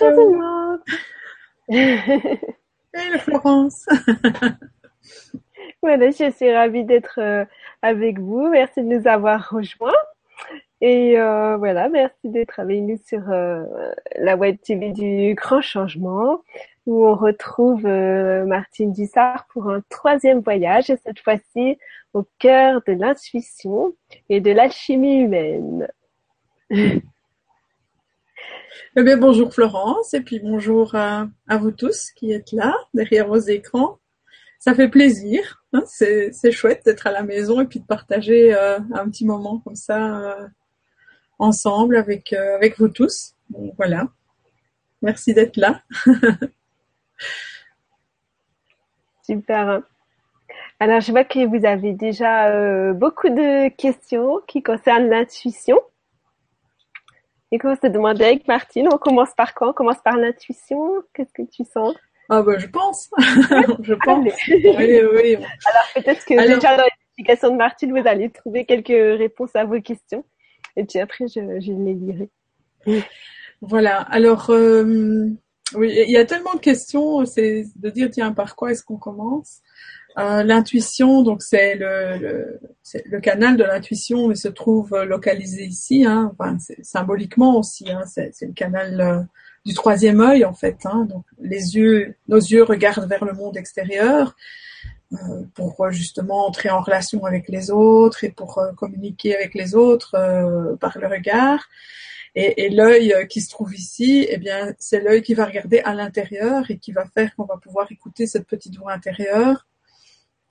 Bonjour tout le monde. Hello Florence. voilà, je suis ravie d'être euh, avec vous. Merci de nous avoir rejoints. Et euh, voilà, merci d'être avec nous sur euh, la web TV du Grand Changement, où on retrouve Martine Dussard pour un troisième voyage, et cette fois-ci au cœur de l'intuition et de l'alchimie humaine. Eh bien, bonjour Florence et puis bonjour à, vous tous qui êtes là derrière vos écrans. Ça fait plaisir, hein, c'est, chouette d'être à la maison et puis de partager euh, un petit moment comme ça euh, ensemble avec, euh, avec vous tous. voilà, merci d'être là. Super. Alors, je vois que vous avez déjà beaucoup de questions qui concernent l'intuition. Et comment se demander avec Martine, on commence par quoi? On commence par l'intuition Qu'est-ce que tu sens? Ah bah je pense, je pense. oui, oui. Alors peut-être que déjà dans l'explication de Martine, vous allez trouver quelques réponses à vos questions. Et puis après, je, je les lirai. Voilà. Alors, euh, oui, il y a tellement de questions. C'est de dire tiens par quoi est-ce qu'on commence? L'intuition, donc c'est le, le, canal de l'intuition, il se trouve localisé ici, hein, enfin, symboliquement aussi. Hein, c'est, le canal euh, du troisième œil en fait. Hein, donc les yeux, nos yeux regardent vers le monde extérieur euh, pour justement entrer en relation avec les autres et pour communiquer avec les autres par le regard. Et, et l'œil qui se trouve ici, eh bien, c'est l'œil qui va regarder à l'intérieur et qui va faire qu'on va pouvoir écouter cette petite voix intérieure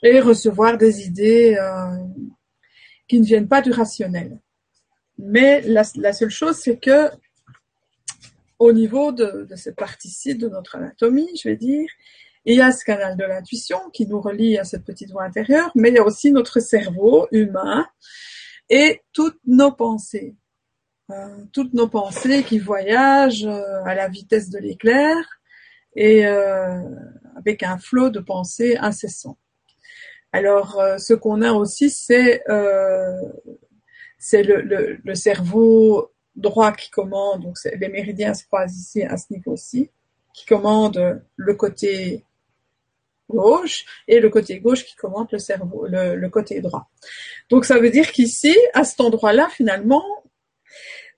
et recevoir des idées euh, qui ne viennent pas du rationnel. Mais la, seule chose, c'est que au niveau de, cette partie-ci de notre anatomie, je vais dire, il y a ce canal de l'intuition qui nous relie à cette petite voix intérieure, mais il y a aussi notre cerveau humain et toutes nos pensées. Euh, toutes nos pensées qui voyagent euh, à la vitesse de l'éclair et avec un flot de pensées incessant. Alors, euh, ce qu'on a aussi, c'est euh, le, le, cerveau droit qui commande, donc les méridiens se croisent ici à ce niveau-ci, qui commande le côté gauche et le côté gauche qui commande le cerveau, le, le côté droit. Donc ça veut dire qu'ici, à cet endroit-là, finalement,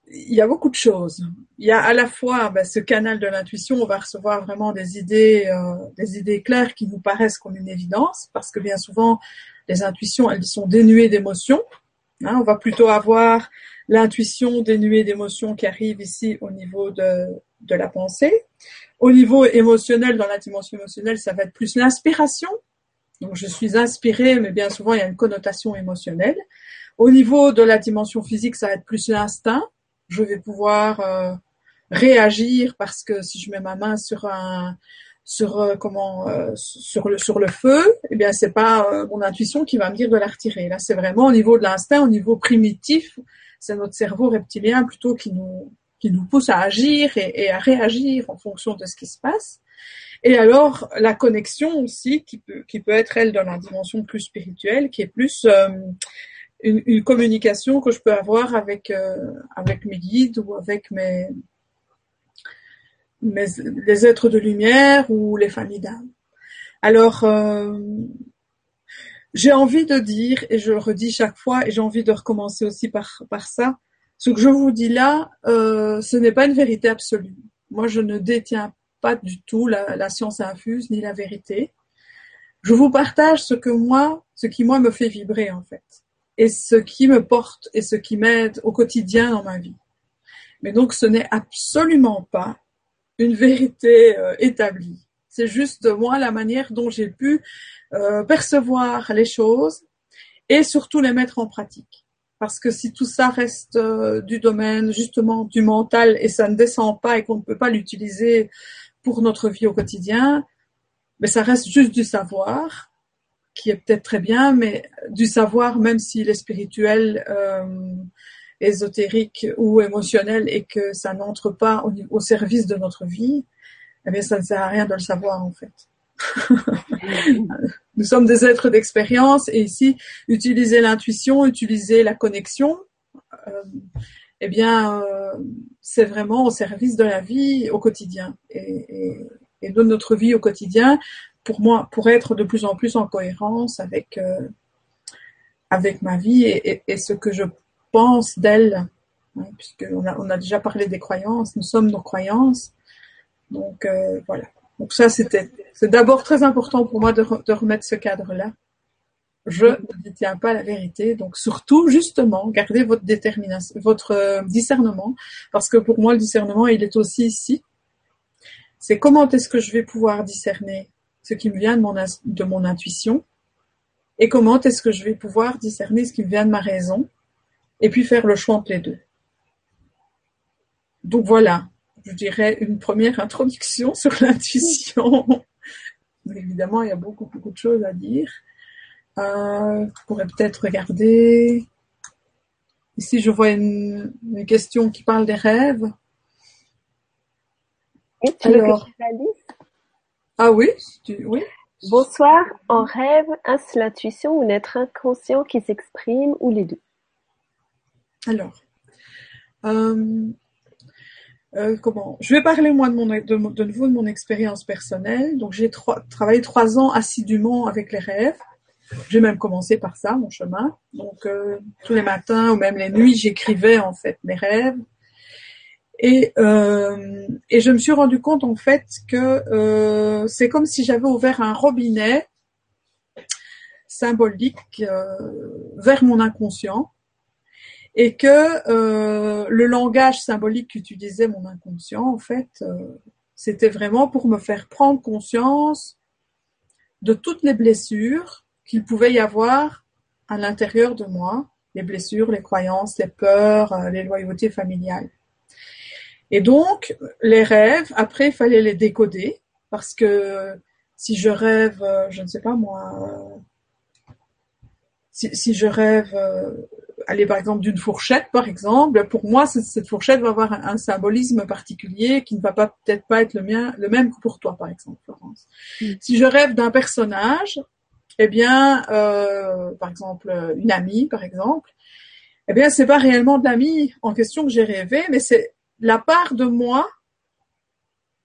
il y a beaucoup de choses. Il y a à la fois ben, ce canal de l'intuition, on va recevoir vraiment des idées, euh, des idées claires qui nous paraissent comme une évidence, parce que bien souvent les intuitions, elles sont dénuées d'émotions. Hein, on va plutôt avoir l'intuition dénuée d'émotions qui arrive ici au niveau de, de la pensée. Au niveau émotionnel, dans la dimension émotionnelle, ça va être plus l'inspiration. Donc je suis inspirée, mais bien souvent il y a une connotation émotionnelle. Au niveau de la dimension physique, ça va être plus l'instinct je vais pouvoir euh, réagir parce que si je mets ma main sur un sur euh, comment euh, sur le sur le feu, eh bien c'est pas mon intuition qui va me dire de la retirer. Là, c'est vraiment au niveau de l'instinct, au niveau primitif, c'est notre cerveau reptilien plutôt qui nous qui nous pousse à agir et, et, à réagir en fonction de ce qui se passe. Et alors la connexion aussi qui peut qui peut être elle dans la dimension plus spirituelle, qui est plus une, communication que je peux avoir avec euh, avec mes guides ou avec mes, mes les êtres de lumière ou les familles d'âme. Alors euh, j'ai envie de dire et je le redis chaque fois et j'ai envie de recommencer aussi par par ça. Ce que je vous dis là, euh, ce n'est pas une vérité absolue. Moi, je ne détiens pas du tout la, la science infuse ni la vérité. Je vous partage ce que moi, ce qui moi me fait vibrer en fait et ce qui me porte et ce qui m'aide au quotidien dans ma vie. Mais donc ce n'est absolument pas une vérité euh, établie. C'est juste moi la manière dont j'ai pu euh, percevoir les choses et surtout les mettre en pratique. Parce que si tout ça reste euh, du domaine justement du mental et ça ne descend pas et qu'on ne peut pas l'utiliser pour notre vie au quotidien, mais ça reste juste du savoir qui est peut-être très bien, mais du savoir, même s'il est spirituel, euh, ésotérique ou émotionnel, et que ça n'entre pas au, service de notre vie, eh bien, ça ne sert à rien de le savoir en fait. Nous sommes des êtres d'expérience, et ici, utiliser l'intuition, utiliser la connexion, euh, eh bien, euh, c'est vraiment au service de la vie au quotidien et, de notre vie au quotidien pour moi, pour être de plus en plus en cohérence avec euh, avec ma vie et, ce que je pense d'elle, hein, puisqu'on a, on a déjà parlé des croyances, nous sommes nos croyances. Donc euh, voilà. Donc ça, c'était, c'est d'abord très important pour moi de, de remettre ce cadre-là. Je ne détiens pas la vérité, donc surtout justement, gardez votre détermination, votre euh, discernement, parce que pour moi le discernement, il est aussi ici. C'est comment est-ce que je vais pouvoir discerner ce qui me vient de mon, de mon intuition et comment est-ce que je vais pouvoir discerner ce qui vient de ma raison et puis faire le choix entre les deux. Donc voilà, je dirais une première introduction sur l'intuition. Évidemment, il y a beaucoup, beaucoup de choses à dire. Euh, je pourrais peut-être regarder. Ici, je vois une, question qui parle des rêves. Alors, ah oui, oui. Bonsoir, en rêve, est-ce l'intuition ou l'être inconscient qui s'exprime ou les deux? Alors, euh, euh, comment? Je vais parler moi de, mon, de, nouveau de mon expérience personnelle. Donc j'ai travaillé trois ans assidûment avec les rêves. J'ai même commencé par ça, mon chemin. Donc euh, tous les matins ou même les nuits, j'écrivais en fait mes rêves. Et, euh, et je me suis rendu compte en fait que euh, c'est comme si j'avais ouvert un robinet symbolique euh, vers mon inconscient et que euh, le langage symbolique qu'utilisait mon inconscient en fait c'était vraiment pour me faire prendre conscience de toutes les blessures qu'il pouvait y avoir à l'intérieur de moi, les blessures, les croyances, les peurs, les loyautés familiales. Et donc, les rêves, après, il fallait les décoder, parce que si je rêve, euh, je ne sais pas moi, euh, si, je rêve, euh, aller par exemple d'une fourchette, par exemple, pour moi, cette fourchette va avoir un, symbolisme particulier qui ne va pas peut-être pas être le mien, le même que pour toi, par exemple, Florence. Mm. Si je rêve d'un personnage, eh bien, par exemple, une amie, par exemple, eh bien, c'est pas réellement de l'amie en question que j'ai rêvé, mais c'est la part de moi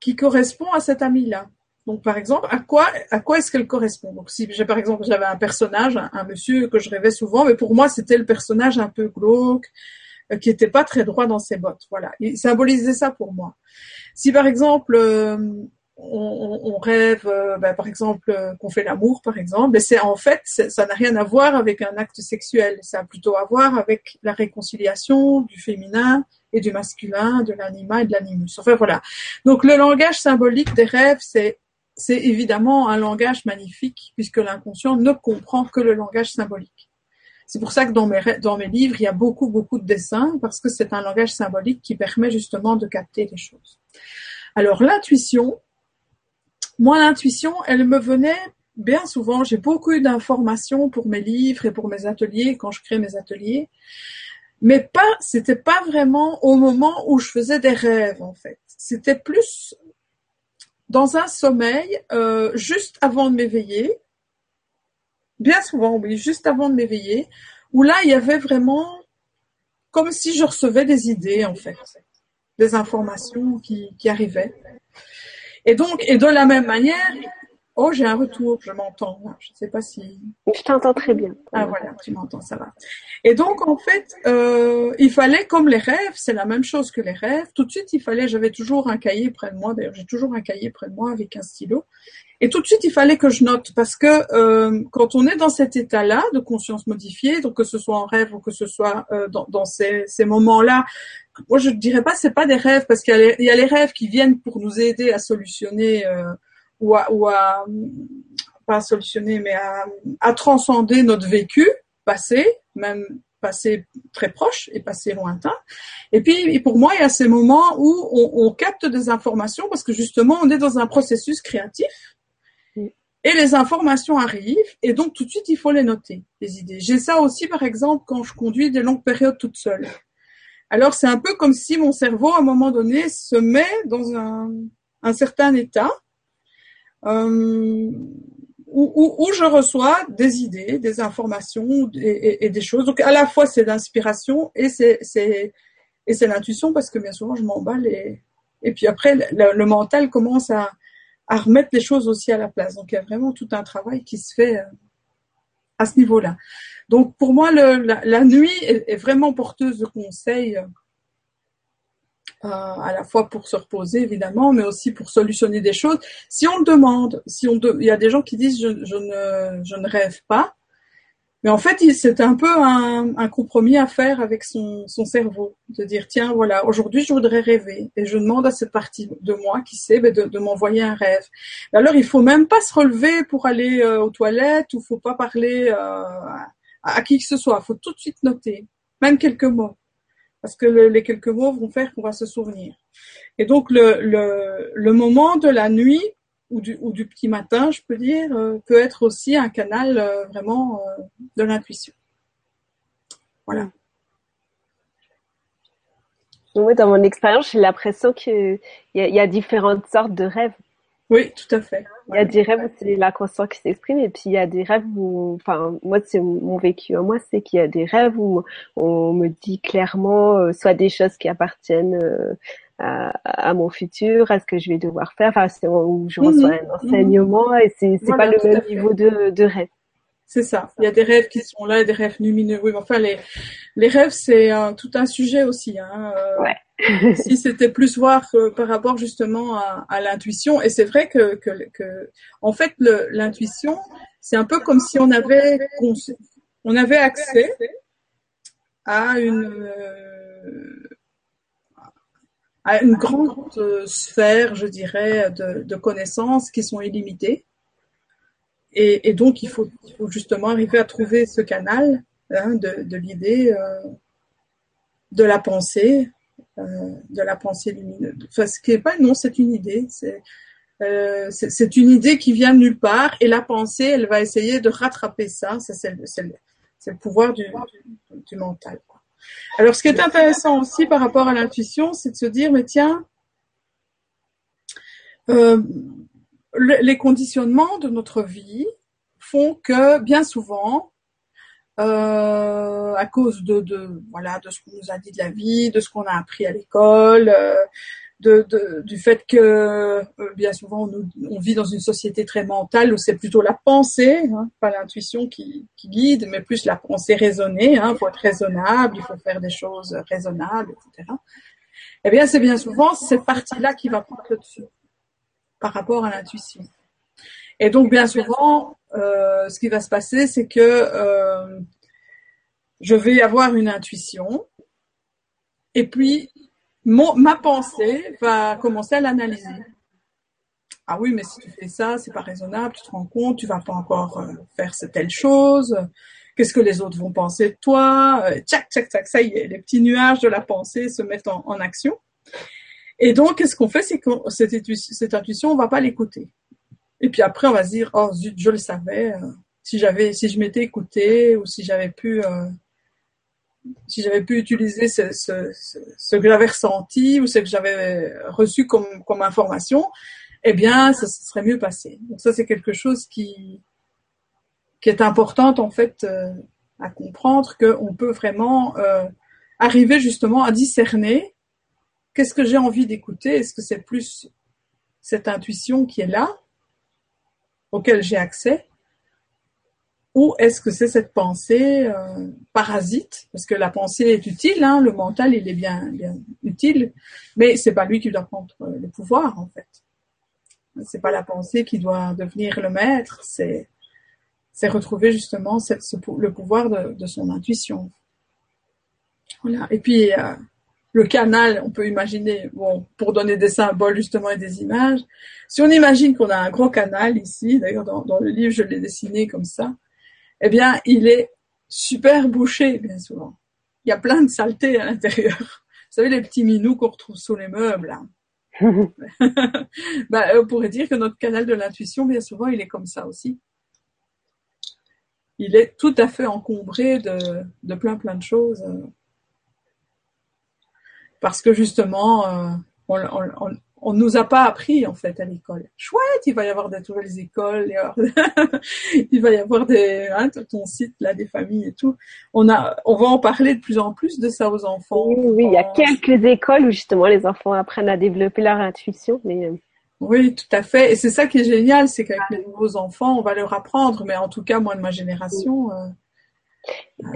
qui correspond à cet ami-là. Donc, par exemple, à quoi, à quoi est-ce qu'elle correspond? Donc, si par exemple, j'avais un personnage, un, monsieur que je rêvais souvent, mais pour moi, c'était le personnage un peu glauque, euh, qui était pas très droit dans ses bottes. Voilà, il symbolisait ça pour moi. Si par exemple, euh, on, rêve, euh, ben, par exemple, qu'on fait l'amour, par exemple, mais c'est en fait, ça n'a rien à voir avec un acte sexuel. Ça a plutôt à voir avec la réconciliation du féminin et du masculin, de l'anima et de l'animus. Enfin voilà. Donc le langage symbolique des rêves, c'est c'est évidemment un langage magnifique puisque l'inconscient ne comprend que le langage symbolique. C'est pour ça que dans mes, dans mes livres, il y a beaucoup, beaucoup de dessins parce que c'est un langage symbolique qui permet justement de capter les choses. Alors l'intuition, moi l'intuition, elle me venait bien souvent, j'ai beaucoup d'informations pour mes livres et pour mes ateliers quand je crée mes ateliers mais pas, c'était pas vraiment au moment où je faisais des rêves en fait. C'était plus dans un sommeil, euh, juste avant de m'éveiller, bien souvent oui, juste avant de m'éveiller, où là il y avait vraiment comme si je recevais des idées en fait, des informations qui arrivaient. Et donc, et de la même manière, Oh, j'ai un retour, je m'entends. Je ne sais pas si. Je t'entends très bien. Ah voilà, tu m'entends, ça va. Et donc en fait, euh, il fallait, comme les rêves, c'est la même chose que les rêves. Tout de suite, il fallait, j'avais toujours un cahier près de moi. D'ailleurs, j'ai toujours un cahier près de moi avec un stylo. Et tout de suite, il fallait que je note parce que euh, quand on est dans cet état-là de conscience modifiée, donc que ce soit en rêve ou que ce soit euh, dans, dans, ces, ces moments-là, moi je ne dirais pas c'est pas des rêves parce qu'il y, y, a les rêves qui viennent pour nous aider à solutionner. Euh, ou à, ou à pas à solutionner, mais à, à transcender notre vécu passé, même passé très proche et passé lointain. Et puis, pour moi, il y a ces moments où on, on, capte des informations parce que justement, on est dans un processus créatif et les informations arrivent et donc tout de suite, il faut les noter, les idées. J'ai ça aussi, par exemple, quand je conduis des longues périodes toute seule. Alors, c'est un peu comme si mon cerveau, à un moment donné, se met dans un, un certain état euh, où, où, je reçois des idées, des informations et, et, des choses. Donc à la fois c'est l'inspiration et c'est Et c'est l'intuition parce que bien souvent je m'emballe et, et puis après le, mental commence à, à remettre les choses aussi à la place. Donc il y a vraiment tout un travail qui se fait euh, à ce niveau-là. Donc pour moi, la, nuit est, vraiment porteuse de conseils, euh, à la fois pour se reposer évidemment, mais aussi pour solutionner des choses. Si on le demande, si on il y a des gens qui disent je ne rêve pas, mais en fait, c'est un peu un, un, compromis à faire avec son, son, cerveau, de dire tiens voilà aujourd'hui je voudrais rêver et je demande à cette partie de moi qui sait ben, de, de m'envoyer un rêve. alors il faut même pas se relever pour aller euh, aux toilettes ou faut pas parler euh, à, qui que ce soit. Il faut tout de suite noter, même quelques mots, parce que les quelques mots vont faire qu'on va se souvenir. Et donc le, le, le moment de la nuit ou du, ou du petit matin, je peux dire, euh, peut être aussi un canal euh, vraiment euh, de l'intuition. Voilà. Moi, dans mon expérience, j'ai l'impression qu'il y, y, a différentes sortes de rêves. Oui, tout à fait. Il y a des rêves où c'est la conscience qui s'exprime et puis il y a des rêves où, enfin, moi, c'est mon vécu. Moi, c'est qu'il y a des rêves où on me dit clairement soit des choses qui appartiennent à, mon futur, à ce que je vais devoir faire, enfin, où je reçois mhm. un enseignement et c'est c'est pas le même niveau de, de rêve. C'est ça. Il y a des rêves qui sont là, des rêves lumineux. Oui, mais enfin les les rêves c'est tout un sujet aussi. Hein. Euh, ouais. si c'était plus voir par rapport justement à, à l'intuition, et c'est vrai que, que, que en fait l'intuition c'est un peu comme si on avait on avait accès à une euh, à une grande euh, sphère, je dirais, de, de, connaissances qui sont illimitées. Et, et donc, il faut, il faut, justement arriver à trouver ce canal hein, de, de l'idée, euh, de la pensée, euh, de la pensée lumineuse. Enfin, ce qui est pas, non, c'est une idée. C'est euh, c'est une idée qui vient de nulle part et la pensée, elle va essayer de rattraper ça. ça c'est le, le, pouvoir du, du mental. Alors, ce qui est intéressant aussi par rapport à l'intuition, c'est de se dire, mais tiens, euh, les conditionnements de notre vie font que bien souvent, euh, à cause de, ce qu'on nous a dit de la vie, de ce qu'on a appris à l'école, euh, de, de, du fait que euh, bien souvent on, vit dans une société très mentale où c'est plutôt la pensée, hein, pas l'intuition qui, qui, guide, mais plus la pensée raisonnée. Il hein, faut être raisonnable, il faut faire des choses raisonnables, etc. Eh bien, c'est bien souvent cette partie-là qui va prendre le dessus par rapport à l'intuition. Et donc, bien souvent, euh, ce qui va se passer, c'est que euh, je vais avoir une intuition, et puis ma pensée va commencer à l'analyser. Ah oui, mais si tu fais ça, c'est pas raisonnable, tu te rends compte, tu vas pas encore euh, faire cette telle chose. Qu'est-ce que les autres vont penser de toi? Euh, Tchac, tchac, tchac, ça y est, les petits nuages de la pensée se mettent en, action. Et donc, qu'est-ce qu'on fait? C'est que cette, cette, intuition, on va pas l'écouter. Et puis après, on va se dire, oh zut, je le savais. Euh, si j'avais, si je m'étais écouté ou si j'avais pu si j'avais pu utiliser ce, que j'avais ressenti ou ce que j'avais reçu comme, information, eh bien, ça, serait mieux passé. Donc ça, c'est quelque chose qui, qui est important en fait euh, à comprendre qu'on peut vraiment euh, arriver justement à discerner qu'est-ce que j'ai envie d'écouter. Est-ce que c'est plus cette intuition qui est là, auquel j'ai accès, ou est-ce que c'est cette pensée euh, parasite? Parce que la pensée est utile, hein, le mental il est bien, bien utile, mais c'est pas lui qui doit prendre le pouvoir en fait. C'est pas la pensée qui doit devenir le maître, c'est c'est retrouver justement ce, le pouvoir de, son intuition. Voilà. Et puis euh, le canal, on peut imaginer, bon, pour donner des symboles justement et des images. Si on imagine qu'on a un gros canal ici, d'ailleurs dans le livre je l'ai dessiné comme ça, eh bien, il est super bouché, bien souvent. Il y a plein de saletés à l'intérieur. Vous savez, les petits minous qu'on retrouve sous les meubles. bah, on pourrait dire que notre canal de l'intuition, bien souvent, il est comme ça aussi. Il est tout à fait encombré de, de plein plein de choses. Parce que justement, euh, on, on nous a pas appris en fait à l'école. Chouette, il va y avoir des nouvelles écoles, il va y avoir des hein, ton site là des familles et tout. On a, on va en parler de plus en plus de ça aux enfants. Oui, oui il y a quelques écoles où justement les enfants apprennent à développer leur intuition, mais euh, oui, tout à fait. Et c'est ça qui est génial, c'est qu'avec les nouveaux enfants, on va leur apprendre. Mais en tout cas, moi de ma génération. Euh,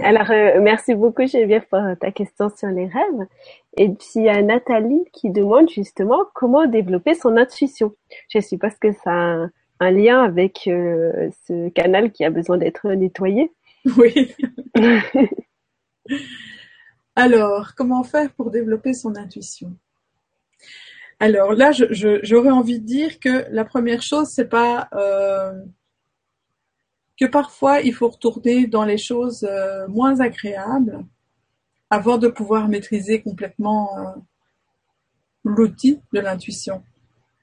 alors, euh, merci beaucoup, Geneviève, pour ta question sur les rêves. Et puis, il y a Nathalie qui demande justement comment développer son intuition. Je suppose que ça a un, lien avec euh, ce canal qui a besoin d'être nettoyé. Oui. Alors, comment faire pour développer son intuition? Alors là, j'aurais envie de dire que la première chose, c'est pas euh, que parfois il faut retourner dans les choses euh, moins agréables avant de pouvoir maîtriser complètement euh, l'outil de l'intuition.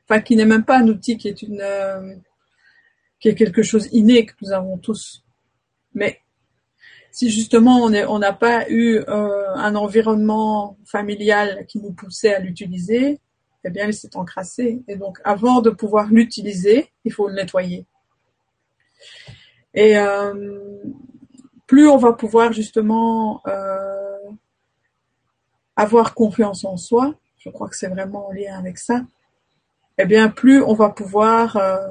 Enfin, qui n'est même pas un outil qui est une euh, qui est quelque chose inné que nous avons tous. Mais si justement on n'a pas eu un environnement familial qui nous poussait à l'utiliser, eh bien il s'est encrassé. Et donc avant de pouvoir l'utiliser, il faut le nettoyer. Et euh, plus on va pouvoir justement euh, avoir confiance en soi, je crois que c'est vraiment en lien avec ça, eh bien plus on va pouvoir euh,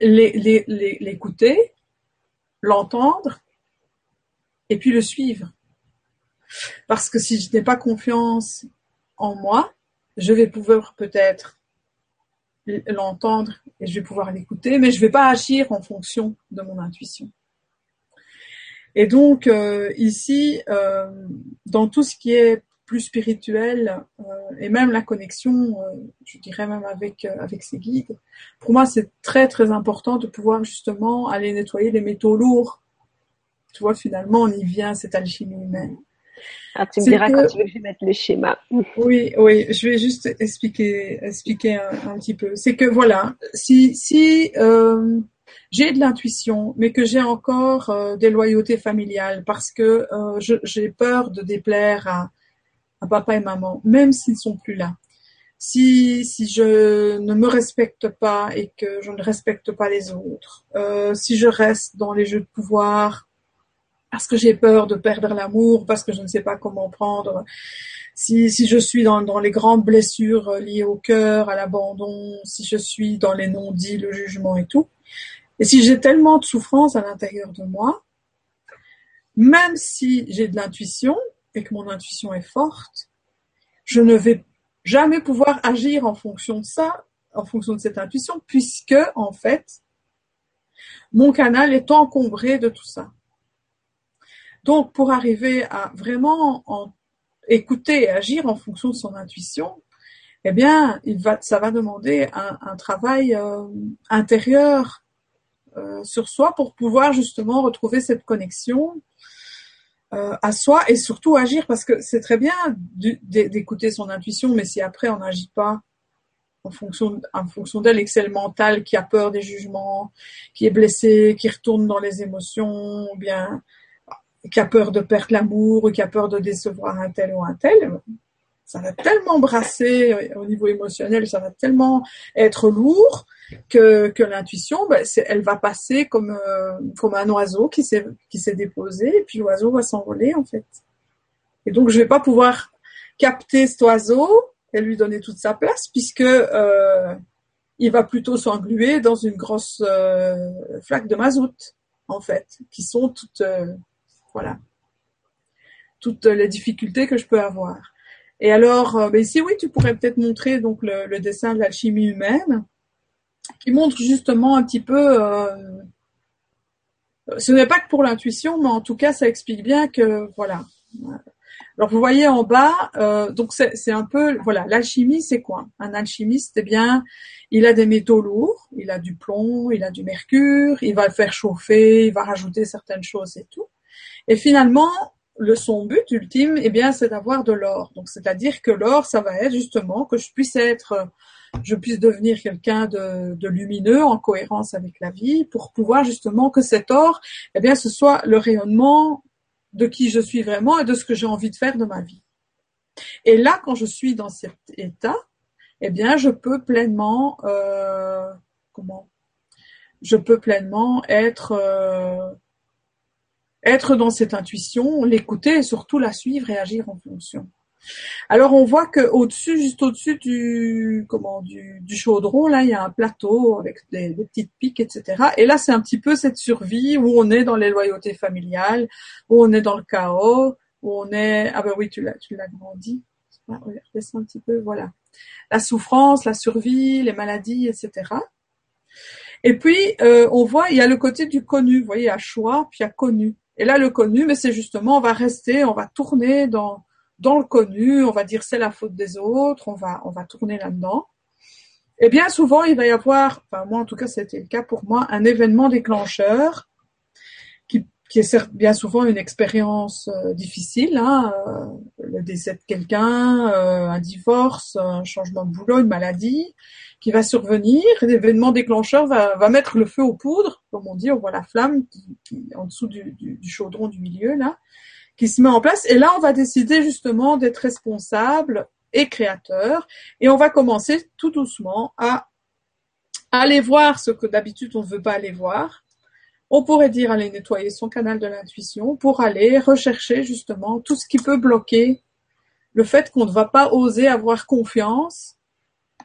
l'écouter, l'entendre et puis le suivre. Parce que si je n'ai pas confiance en moi, je vais pouvoir peut-être l'entendre et je vais pouvoir l'écouter, mais je ne vais pas agir en fonction de mon intuition. Et donc euh, ici, euh, dans tout ce qui est plus spirituel euh, et même la connexion, je dirais même avec avec ses guides, pour moi c'est très très important de pouvoir justement aller nettoyer les métaux lourds. Tu vois, finalement, on y vient cette alchimie humaine. Ah, tu me diras quand tu veux que je mette le schéma. Oui, oui, je vais juste expliquer, expliquer un, petit peu. C'est que voilà, si, si euh, j'ai de l'intuition, mais que j'ai encore euh, des loyautés familiales parce que euh, j'ai peur de déplaire à, papa et maman, même s'ils sont plus là. Si, si je ne me respecte pas et que je ne respecte pas les autres, euh, si je reste dans les jeux de pouvoir, parce que j'ai peur de perdre l'amour, parce que je ne sais pas comment prendre. Si, si je suis dans, dans les grandes blessures liées au cœur, à l'abandon, si je suis dans les non-dits, le jugement et tout, et si j'ai tellement de souffrance à l'intérieur de moi, même si j'ai de l'intuition et que mon intuition est forte, je ne vais jamais pouvoir agir en fonction de ça, en fonction de cette intuition, puisque, en fait, mon canal est encombré de tout ça. Donc, pour arriver à vraiment écouter et agir en fonction de son intuition, eh bien, ça va demander un, travail euh, intérieur euh, sur soi pour pouvoir justement retrouver cette connexion euh, à soi et surtout agir parce que c'est très bien d'écouter son intuition, mais si après on n'agit pas en fonction, en fonction d'elle et que c'est le mental qui a peur des jugements, qui est blessé, qui retourne dans les émotions, ou bien qui a peur de perdre l'amour ou qui a peur de décevoir un tel ou un tel, ça va tellement brasser au niveau émotionnel, ça va tellement être lourd que, que l'intuition, ben, elle va passer comme, euh, comme un oiseau qui s'est, qui s'est déposé et puis l'oiseau va s'envoler en fait. Et donc je vais pas pouvoir capter cet oiseau et lui donner toute sa place puisque euh, il va plutôt s'engluer dans une grosse euh, flaque de mazout en fait, qui sont toutes voilà. Toutes les difficultés que je peux avoir. Et alors, euh, ben ici, oui, tu pourrais peut-être montrer donc le, dessin de l'alchimie humaine, qui montre justement un petit peu. Euh, ce n'est pas que pour l'intuition, mais en tout cas, ça explique bien que voilà. Alors vous voyez en bas, euh, donc c'est un peu voilà, l'alchimie c'est quoi? Un alchimiste, eh bien, il a des métaux lourds, il a du plomb, il a du mercure, il va le faire chauffer, il va rajouter certaines choses et tout. Et finalement, le son but ultime, eh bien, c'est d'avoir de l'or. Donc, c'est-à-dire que l'or, ça va être justement que je puisse être, je puisse devenir quelqu'un de, de, lumineux, en cohérence avec la vie, pour pouvoir justement que cet or, eh bien, ce soit le rayonnement de qui je suis vraiment et de ce que j'ai envie de faire de ma vie. Et là, quand je suis dans cet état, eh bien, je peux pleinement, euh, comment? Je peux pleinement être euh, être dans cette intuition, l'écouter et surtout la suivre et agir en fonction. Alors on voit que au-dessus, juste au-dessus du comment du, chaudron, là il y a un plateau avec des, petites piques, etc. Et là c'est un petit peu cette survie où on est dans les loyautés familiales, où on est dans le chaos, où on est ah ben oui tu l'as tu l'as grandi. Ah, un petit peu, voilà. La souffrance, la survie, les maladies, etc. Et puis euh, on voit il y a le côté du connu, vous voyez, il y a choix puis il y a connu. Et là le connu, mais c'est justement on va rester, on va tourner dans dans le connu, on va dire c'est la faute des autres, on va, on va tourner là-dedans. Et bien souvent, il va y avoir, enfin moi en tout cas c'était le cas pour moi, un événement déclencheur qui, est bien souvent une expérience euh, difficile, hein, euh, le décès de quelqu'un, euh, un divorce, un changement de boulot, une maladie qui va survenir. L'événement déclencheur va, mettre le feu aux poudres, comme on dit, on voit la flamme qui, en dessous du chaudron du milieu là qui se met en place. Et là, on va décider justement d'être responsable et créateur. Et on va commencer tout doucement à aller voir ce que d'habitude on ne veut pas aller voir. On pourrait dire aller nettoyer son canal de l'intuition pour aller rechercher justement tout ce qui peut bloquer le fait qu'on ne va pas oser avoir confiance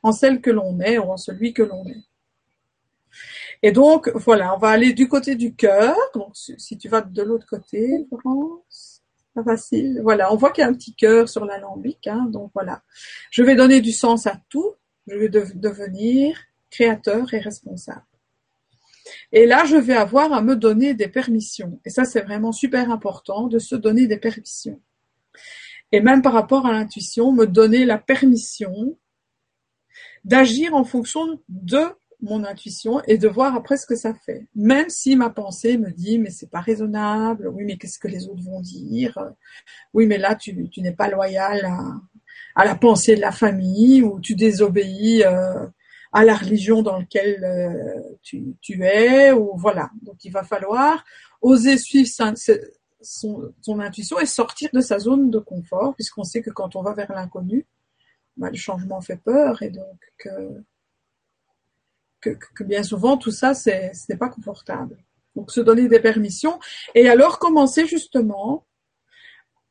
en celle que l'on est ou en celui que l'on est. Et donc, voilà, on va aller du côté du cœur. Donc, si tu vas de l'autre côté, Florence facile. Voilà, on voit qu'il y a un petit cœur sur l'alambic. Hein, donc voilà, je vais donner du sens à tout. Je vais devenir créateur et responsable. Et là, je vais avoir à me donner des permissions. Et ça, c'est vraiment super important de se donner des permissions. Et même par rapport à l'intuition, me donner la permission d'agir en fonction de mon intuition et de voir après ce que ça fait. Même si ma pensée me dit mais c'est pas raisonnable, oui mais qu'est-ce que les autres vont dire, oui mais là tu, n'es pas loyal à, à, la pensée de la famille ou tu désobéis euh, à la religion dans laquelle euh, tu, tu, es ou voilà. Donc il va falloir oser suivre son, son, intuition et sortir de sa zone de confort puisqu'on sait que quand on va vers l'inconnu, bah, le changement fait peur et donc que que, que, bien souvent tout ça, c'est, ce n'est pas confortable. Donc se donner des permissions et alors commencer justement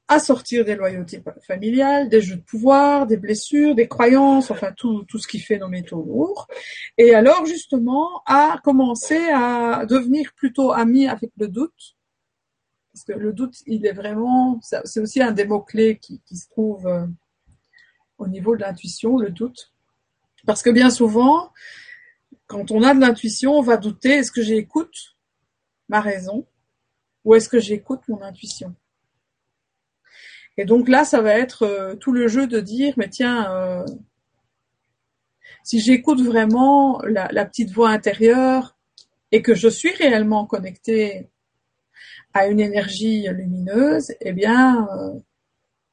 à sortir des loyautés familiales, des jeux de pouvoir, des blessures, des croyances, enfin tout, ce qui fait nos métaux lourds. Et alors justement à commencer à devenir plutôt ami avec le doute. Parce que le doute, il est vraiment, c'est aussi un des mots-clés qui, qui se trouve euh, au niveau de l'intuition, le doute. Parce que bien souvent, quand on a de l'intuition, on va douter, est-ce que j'écoute ma raison ou est-ce que j'écoute mon intuition? Et donc là, ça va être euh, tout le jeu de dire, mais tiens, euh, si j'écoute vraiment la, petite voix intérieure et que je suis réellement connectée à une énergie lumineuse, eh bien, euh,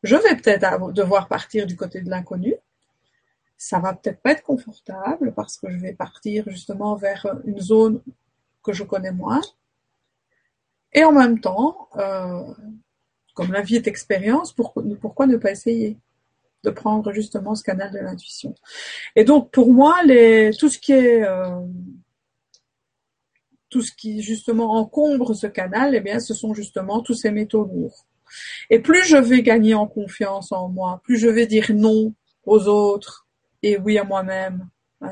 je vais peut-être devoir partir du côté de l'inconnu, ça va peut-être pas être confortable parce que je vais partir justement vers une zone que je connais moins. Et en même temps, euh, comme la vie est expérience, pourquoi, ne pas essayer de prendre justement ce canal de l'intuition? Et donc pour moi, les, tout ce qui est euh, tout ce qui justement encombre ce canal, eh bien, ce sont justement tous ces métaux lourds. Et plus je vais gagner en confiance en moi, plus je vais dire non aux autres, et oui à moi-même.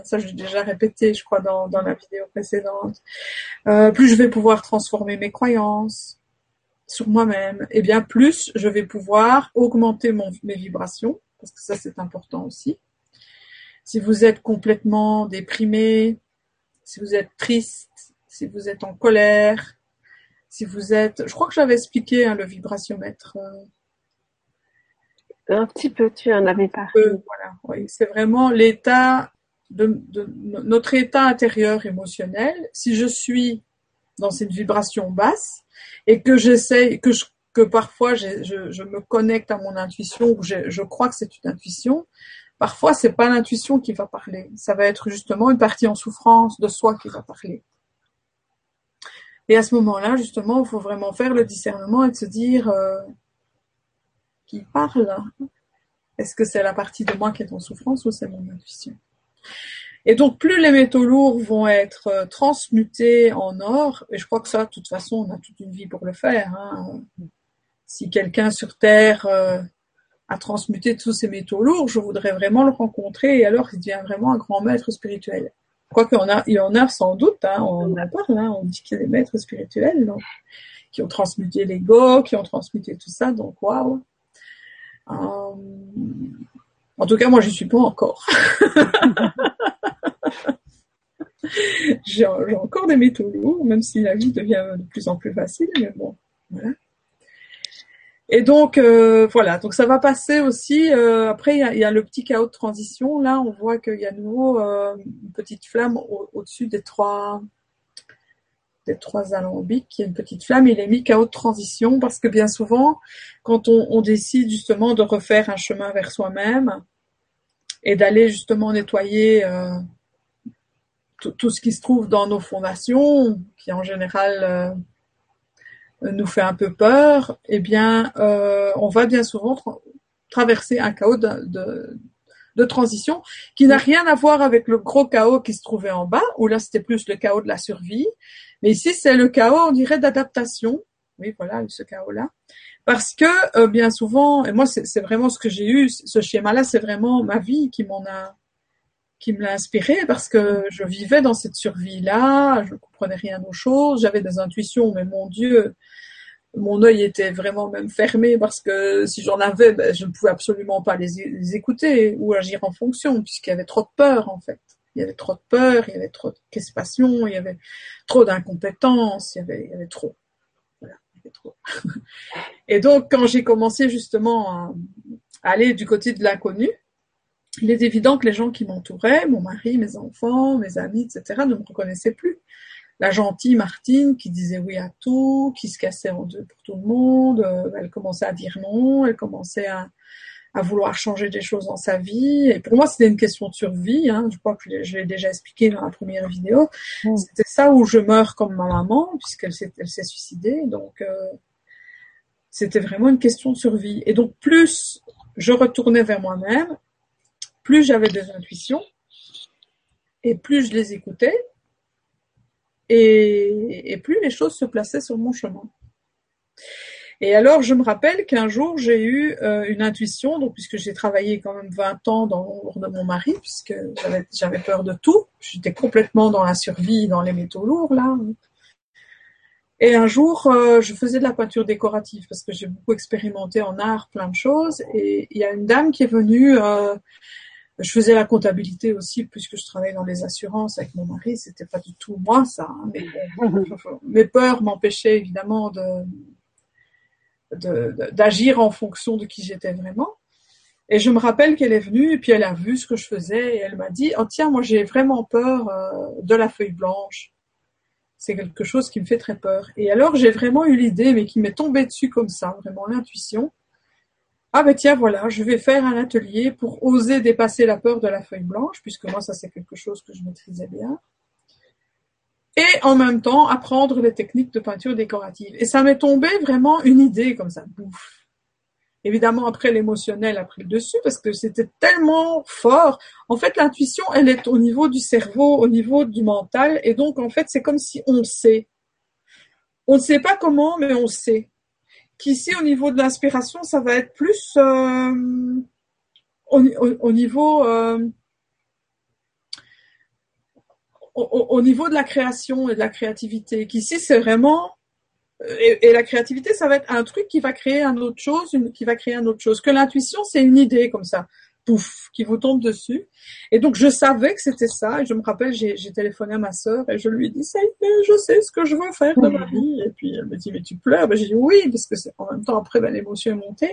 Ça, j'ai déjà répété, je crois, dans, dans la vidéo précédente. Euh, plus je vais pouvoir transformer mes croyances sur moi-même, et bien plus je vais pouvoir augmenter mon, mes vibrations, parce que ça, c'est important aussi. Si vous êtes complètement déprimé, si vous êtes triste, si vous êtes en colère, si vous êtes... Je crois que j'avais expliqué hein, le vibratiomètre. Euh, un petit peu, tu en avais parlé. voilà, oui, c'est vraiment l'état de, notre état intérieur émotionnel. Si je suis dans cette vibration basse et que j'essaye, que je, que parfois je, je, me connecte à mon intuition ou je, je crois que c'est une intuition, parfois c'est pas l'intuition qui va parler, ça va être justement une partie en souffrance de soi qui va parler. Et à ce moment-là, justement, il faut vraiment faire le discernement et de se dire, euh, qui parle. Est-ce que c'est la partie de moi qui est en souffrance ou c'est mon intuition? Et donc, plus les métaux lourds vont être euh, transmutés en or, et je crois que ça, de toute façon, on a toute une vie pour le faire. Hein. Si quelqu'un sur Terre euh, a transmuté tous ces métaux lourds, je voudrais vraiment le rencontrer, et alors il devient vraiment un grand maître spirituel. Quoi qu'il a, il y en a sans doute, hein, on en parle, hein, on dit qu'il y a des maîtres spirituels, qui ont transmuté l'ego, qui ont transmuté tout ça, donc waouh. Euh, en tout cas, moi, je suis pas encore. j'ai encore des métaux lourds, même si la vie devient de plus en plus facile, mais bon, voilà. Et donc euh, voilà, donc ça va passer aussi. Euh, après, il y a, le petit chaos de transition. Là, on voit qu'il y a de nouveau euh, une petite flamme au-dessus des trois des trois alambics. Il y a une petite flamme. Il est mis chaos de transition parce que bien souvent, quand on, décide justement de refaire un chemin vers soi-même et d'aller justement nettoyer tout ce qui se trouve dans nos fondations, qui en général nous fait un peu peur, eh bien, euh, on va bien souvent traverser un chaos de, de, transition qui n'a rien à voir avec le gros chaos qui se trouvait en bas, où là c'était plus le chaos de la survie. Mais ici c'est le chaos, on dirait, d'adaptation. Oui, voilà, ce chaos-là. Parce que euh, bien souvent, et moi c'est vraiment ce que j'ai eu, ce schéma-là, c'est vraiment ma vie qui m'en a qui me l'a inspiré parce que je vivais dans cette survie-là, je ne comprenais rien aux choses, j'avais des intuitions, mais mon Dieu, mon œil était vraiment même fermé parce que si j'en avais, ben, je ne pouvais absolument pas les, écouter ou agir en fonction puisqu'il y avait trop de peur en fait. Il y avait trop de peur, il y avait trop de crispation, il y avait trop d'incompétence, il il y avait trop. Voilà, il y avait trop. Et donc quand j'ai commencé justement à aller du côté de l'inconnu, il est évident que les gens qui m'entouraient, mon mari, mes enfants, mes amis, etc., ne me reconnaissaient plus. La gentille Martine qui disait oui à tout, qui se cassait en deux pour tout le monde, euh, elle commençait à dire non, elle commençait à, vouloir changer des choses dans sa vie. Et pour moi, c'était une question de survie. Hein. Je crois que je l'ai déjà expliqué dans la première vidéo. Mm. C'était ça où je meurs comme ma maman, puisqu'elle s'est, elle s'est suicidée. Donc, euh, c'était vraiment une question de survie. Et donc, plus je retournais vers moi-même, plus j'avais des intuitions et plus je les écoutais et, plus les choses se plaçaient sur mon chemin. Et alors, je me rappelle qu'un jour, j'ai eu euh, une intuition, puisque j'ai travaillé quand même 20 ans dans l'ombre de mon mari, puisque j'avais peur de tout, j'étais complètement dans la survie, dans les métaux lourds, là. Et un jour, euh, je faisais de la peinture décorative, parce que j'ai beaucoup expérimenté en art, plein de choses, et il y a une dame qui est venue euh, je faisais la comptabilité aussi, puisque je travaillais dans les assurances avec mon mari. C'était pas du tout moi, ça. Hein, mais mes peurs m'empêchaient évidemment de, d'agir en fonction de qui j'étais vraiment. Et je me rappelle qu'elle est venue et puis elle a vu ce que je faisais et elle m'a dit "Oh tiens, moi j'ai vraiment peur euh, de la feuille blanche. C'est quelque chose qui me fait très peur." Et alors j'ai vraiment eu l'idée, mais qui m'est tombée dessus comme ça, vraiment l'intuition ah ben tiens, voilà, je vais faire un atelier pour oser dépasser la peur de la feuille blanche, puisque moi, ça c'est quelque chose que je maîtrisais bien. Et en même temps, apprendre les techniques de peinture décorative. Et ça m'est tombé vraiment une idée comme ça, bouf. Évidemment, après l'émotionnel a pris le dessus parce que c'était tellement fort. En fait, l'intuition, elle est au niveau du cerveau, au niveau du mental. Et donc, en fait, c'est comme si on sait. On ne sait pas comment, mais on sait qu'ici, au niveau de l'inspiration, ça va être plus euh, au, niveau euh, au, niveau de la création et de la créativité. Qu'ici, c'est vraiment et, la créativité, ça va être un truc qui va créer un autre chose, qui va créer un autre chose. Que l'intuition, c'est une idée comme ça pouf, qui vous tombe dessus. Et donc, je savais que c'était ça. Et je me rappelle, j'ai téléphoné à ma sœur et je lui ai dit, ça y est, je sais ce que je veux faire de ma vie. Et puis, elle me dit, mais tu pleures? Ben, j'ai dit oui, parce que en même temps, après, ben, l'émotion est montée.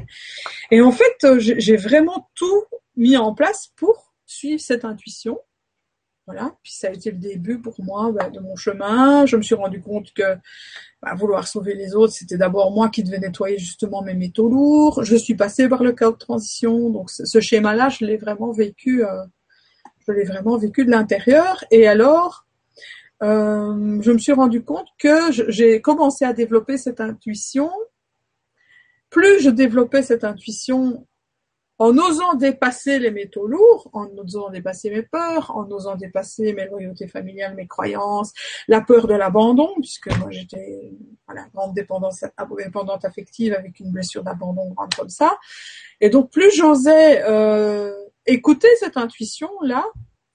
Et en fait, euh, j'ai vraiment tout mis en place pour suivre cette intuition. Voilà. Puis ça a été le début pour moi ben, de mon chemin. Je me suis rendu compte que bah, vouloir sauver les autres, c'était d'abord moi qui devais nettoyer justement mes métaux lourds. Je suis passée par le chaos de transition, donc ce schéma-là, je l'ai vraiment vécu, euh, je l'ai vraiment vécu de l'intérieur. Et alors, euh, je me suis rendu compte que j'ai commencé à développer cette intuition. Plus je développais cette intuition, en osant dépasser les métaux lourds, en osant dépasser mes peurs, en osant dépasser mes loyautés familiales, mes croyances, la peur de l'abandon, puisque moi j'étais voilà, grande dépendance, dépendante affective avec une blessure d'abandon grande comme ça. Et donc plus j'osais euh, écouter cette intuition-là,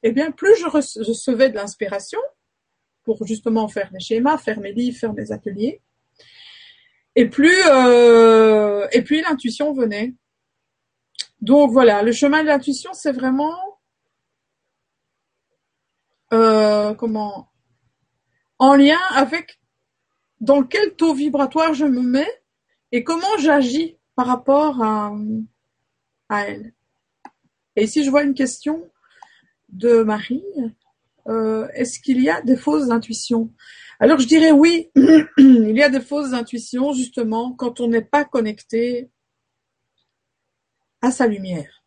eh bien plus je recevais de l'inspiration pour justement faire mes schémas, faire mes livres, faire mes ateliers. Et plus euh, et puis l'intuition venait. Donc voilà, le chemin de l'intuition, c'est vraiment euh, comment en lien avec dans quel taux vibratoire je me mets et comment j'agis par rapport à, à elle. Et ici, je vois une question de Marie. Euh, est-ce qu'il y a des fausses intuitions? Alors, je dirais oui, il y a des fausses intuitions justement quand on n'est pas connecté à sa lumière.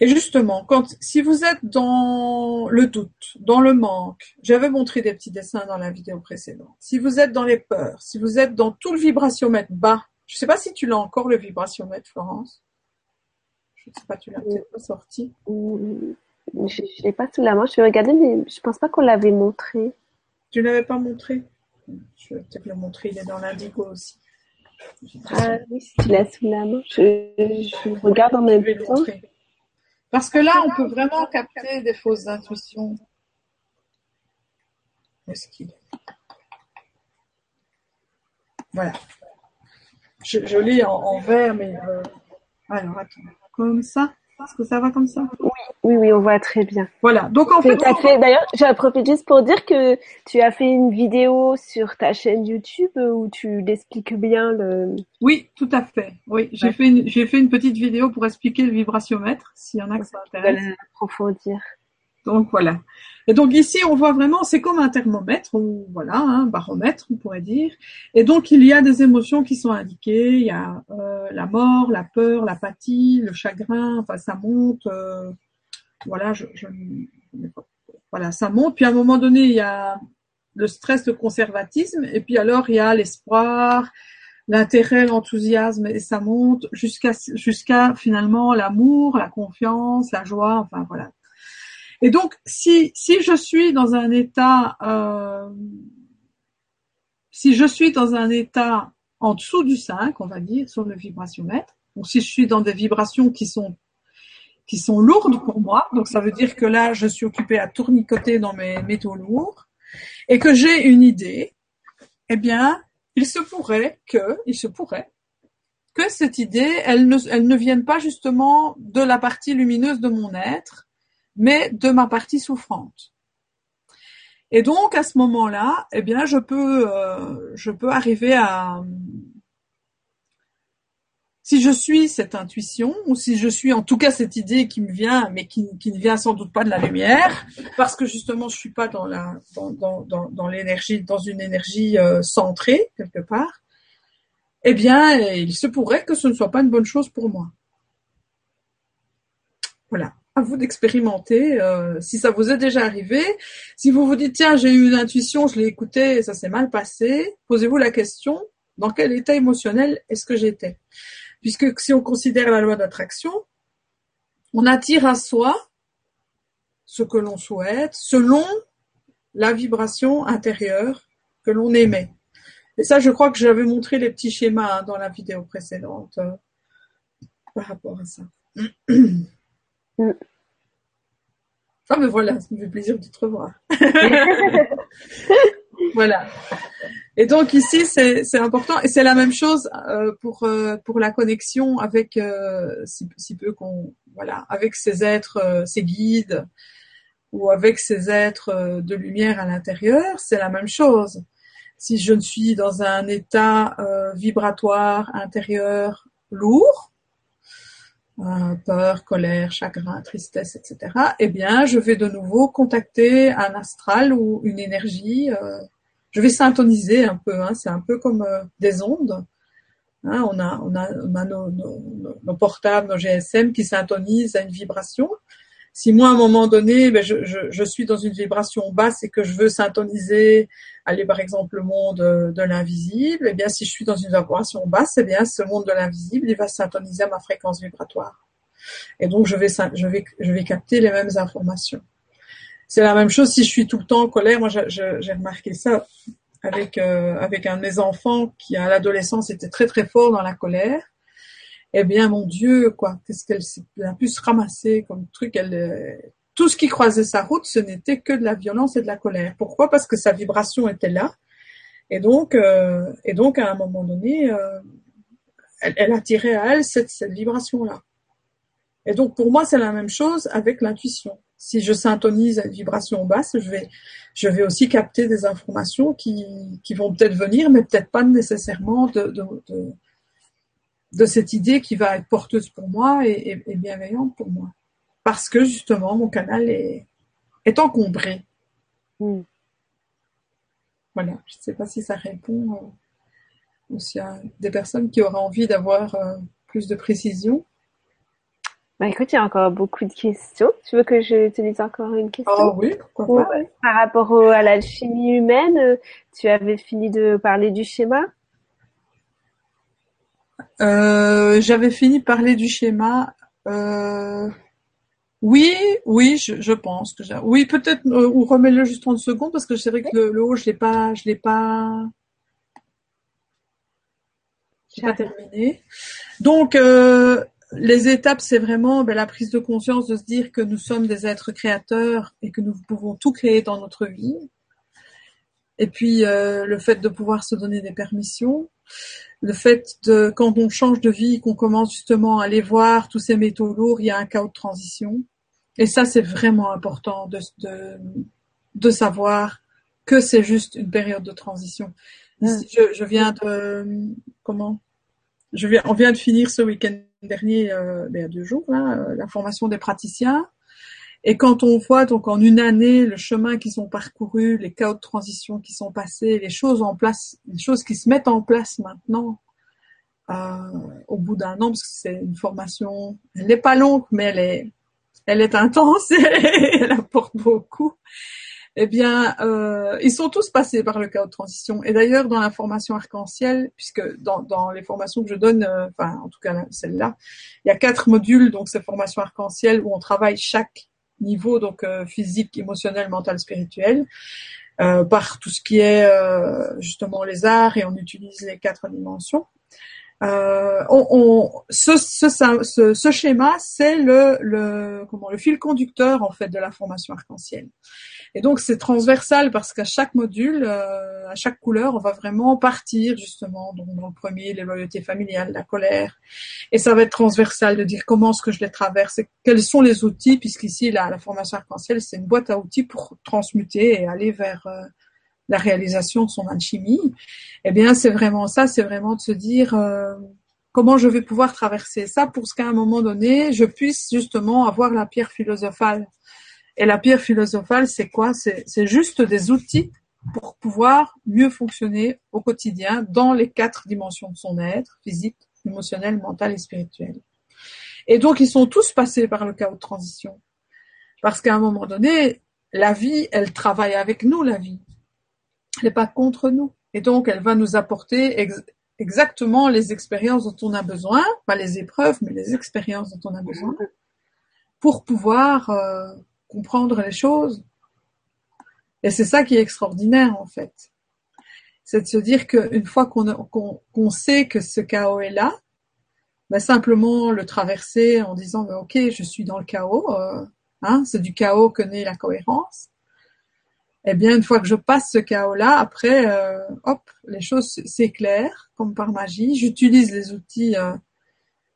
Et justement, quand, si vous êtes dans le doute, dans le manque, j'avais montré des petits dessins dans la vidéo précédente. Si vous êtes dans les peurs, si vous êtes dans tout le vibratiomètre bas, je ne sais pas si tu l'as encore le vibratiomètre, Florence. Je ne sais pas, tu l'as peut-être pas sorti. Je ne l'ai pas sous la main. Je vais regarder, mais je pense pas qu'on l'avait montré. Tu ne l'avais pas montré? Je vais peut-être le montrer. Il est dans l'indigo aussi. Ah oui, si tu l'as sous la main, je, regarde en même temps. Parce que là, on peut vraiment capter des fausses intuitions. Où est-ce qu'il est? Voilà. Je, je lis en, vert, mais... Euh, alors, attends. Comme ça est-ce que ça va comme ça Oui, oui, oui, on voit très bien. Voilà. Donc en fait, fait d'ailleurs, j'ai profite juste pour dire que tu as fait une vidéo sur ta chaîne YouTube où tu l'expliques bien le. Oui, tout à fait. Oui, j'ai fait une, j'ai fait une petite vidéo pour expliquer le vibratiomètre, s'il y en a qui ça intéresse. approfondir. Donc voilà. Et donc ici, on voit vraiment, c'est comme un thermomètre, ou voilà, un baromètre, on pourrait dire. Et donc il y a des émotions qui sont indiquées. Il y a euh, la mort, la peur, l'apathie, le chagrin. Enfin, ça monte. Euh, voilà, je, je, voilà, ça monte. Puis à un moment donné, il y a le stress, le conservatisme. Et puis alors, il y a l'espoir, l'intérêt, l'enthousiasme, et ça monte jusqu'à jusqu'à finalement l'amour, la confiance, la joie. Enfin voilà, et donc, si, je suis dans un état, euh, si je suis dans un état en dessous du 5, on va dire, sur le vibratiomètre, ou si je suis dans des vibrations qui sont qui sont lourdes pour moi, donc ça veut dire que là, je suis occupée à tournicoter dans mes métaux lourds, et que j'ai une idée, eh bien, il se pourrait que, il se pourrait que cette idée, elle ne, elle ne vienne pas justement de la partie lumineuse de mon être, mais de ma partie souffrante. Et donc à ce moment-là, eh bien, je peux, euh, je peux arriver à, si je suis cette intuition, ou si je suis en tout cas cette idée qui me vient, mais qui, ne vient sans doute pas de la lumière, parce que justement je suis pas dans la, dans, dans, dans l'énergie, dans une énergie euh, centrée quelque part, eh bien, il se pourrait que ce ne soit pas une bonne chose pour moi. À vous d'expérimenter euh, si ça vous est déjà arrivé. Si vous vous dites tiens j'ai eu une intuition, je l'ai écoutée ça s'est mal passé, posez-vous la question dans quel état émotionnel est-ce que j'étais? Puisque si on considère la loi d'attraction, on attire à soi ce que l'on souhaite selon la vibration intérieure que l'on émet. Et ça, je crois que j'avais montré les petits schémas hein, dans la vidéo précédente euh, par rapport à ça. Mm. Ah mais voilà, ça me fait plaisir de te revoir. voilà. Et donc ici c'est important et c'est la même chose euh, pour euh, pour la connexion avec euh, si, peu qu'on voilà avec ces êtres, ces guides ou avec ces êtres de lumière à l'intérieur, c'est la même chose. Si je ne suis dans un état vibratoire intérieur lourd, euh, peur, colère, chagrin, tristesse, etc., eh bien, je vais de nouveau contacter un astral ou une énergie. Euh, je vais syntoniser un peu. Hein, c'est un peu comme euh, des ondes. Hein, on a, on a, on a nos, portables, nos GSM qui syntonisent à une vibration. Si moi, à un moment donné, ben, je, je, je, suis dans une vibration basse et que je veux syntoniser, aller par exemple le monde de l'invisible, eh bien, si je suis dans une vibration basse, eh bien, ce monde de l'invisible, il va syntoniser à ma fréquence vibratoire. Et donc, je vais, je vais, je vais capter les mêmes informations. C'est la même chose si je suis tout le temps en colère. Moi, j'ai remarqué ça avec euh, avec un de mes enfants qui à l'adolescence était très très fort dans la colère. Eh bien, mon Dieu, quoi, qu'est-ce qu'elle a pu se ramasser comme truc Elle, euh, tout ce qui croisait sa route, ce n'était que de la violence et de la colère. Pourquoi? Parce que sa vibration était là, et donc euh, et donc à un moment donné, elle, elle attirait à elle cette, cette vibration là. Et donc pour moi, c'est la même chose avec l'intuition si je syntonise à une vibration basse, je vais, je vais aussi capter des informations qui, qui vont peut-être venir, mais peut-être pas nécessairement de, de, de, cette idée qui va être porteuse pour moi et, et, bienveillante pour moi. Parce que justement, mon canal est, est encombré. Hmm. Voilà, je ne sais pas si ça répond euh, aussi à des personnes qui auraient envie d'avoir euh, plus de précision. Bah écoute, il y a encore beaucoup de questions. Tu veux que je te dise encore une question? Oh oui, pourquoi pas. Par rapport à l'alchimie humaine, euh, tu avais fini de parler du schéma? Euh, J'avais fini de parler du schéma. Euh, oui, oui, je, pense que j'ai. Oui, peut-être. ou remets-le juste 30 secondes parce que c'est vrai que le, haut, je l'ai pas, je l'ai pas. J'ai pas terminé. Donc, les étapes, c'est vraiment ben, la prise de conscience de se dire que nous sommes des êtres créateurs et que nous pouvons tout créer dans notre vie. Et puis euh, le fait de pouvoir se donner des permissions, le fait de quand on change de vie, qu'on commence justement à aller voir tous ces métaux lourds, il y a un chaos de transition. Et ça, c'est vraiment important de, de, de savoir que c'est juste une période de transition. Je, je viens de comment? Je viens, on vient de finir ce week-end dernier, euh, ben, il y a deux jours, là, euh, la formation des praticiens. Et quand on voit donc en une année le chemin qu'ils ont parcouru, les chaos de transition qui sont passés, les choses en place, les choses qui se mettent en place maintenant, euh, au bout d'un an, parce que c'est une formation, elle n'est pas longue, mais elle est, elle est intense, et elle apporte beaucoup eh bien, euh, ils sont tous passés par le chaos de transition. Et d'ailleurs, dans la formation arc-en-ciel, puisque dans, dans, les formations que je donne, euh, enfin, en tout cas celle-là, il y a quatre modules, donc ces formations arc-en-ciel où on travaille chaque niveau, donc euh, physique, émotionnel, mental, spirituel, euh, par tout ce qui est justement les arts, et on utilise les quatre dimensions. Euh, on, on, ce, ce, ce, schéma, c'est le, le, comment, le fil conducteur en fait de la formation arc-en-ciel. Et donc c'est transversal parce qu'à chaque module, euh, à chaque couleur, on va vraiment partir justement donc dans le premier les loyautés familiales, la colère, et ça va être transversal de dire comment est-ce que je les traverse, et quels sont les outils, puisqu'ici la, la formation arc-en-ciel c'est une boîte à outils pour transmuter et aller vers euh, la réalisation de son alchimie. Eh bien c'est vraiment ça, c'est vraiment de se dire euh, comment je vais pouvoir traverser ça pour ce qu'à un moment donné je puisse justement avoir la pierre philosophale et la pierre philosophale, c'est quoi? C'est juste des outils pour pouvoir mieux fonctionner au quotidien dans les quatre dimensions de son être, physique, émotionnel, mental et spirituel. Et donc, ils sont tous passés par le chaos de transition. Parce qu'à un moment donné, la vie, elle travaille avec nous, la vie. Elle n'est pas contre nous. Et donc, elle va nous apporter exactement les expériences dont on a besoin, pas les épreuves, mais les expériences dont on a besoin, pour pouvoir euh, comprendre les choses. Et c'est ça qui est extraordinaire en fait. C'est de se dire qu'une fois qu'on sait que ce chaos est là, ben simplement le traverser en disant ben, ok je suis dans le chaos, euh, hein, c'est du chaos que naît la cohérence. Eh bien une fois que je passe ce chaos là, après euh, hop les choses s'éclairent comme par magie. J'utilise les outils euh,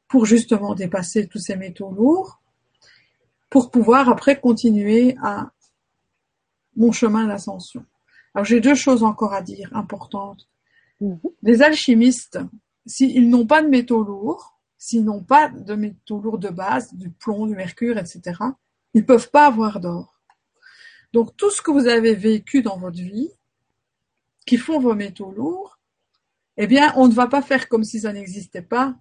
pour justement dépasser tous ces métaux lourds pour pouvoir après continuer à mon chemin d'ascension. Alors j'ai deux choses encore à dire importantes. Mhm. Les alchimistes, s'ils n'ont pas de métaux lourds, s'ils n'ont pas de métaux lourds de base, du plomb, du mercure, etc., ils ne peuvent pas avoir d'or. Donc tout ce que vous avez vécu dans votre vie, qui font vos métaux lourds, eh bien, on ne va pas faire comme si ça n'existait pas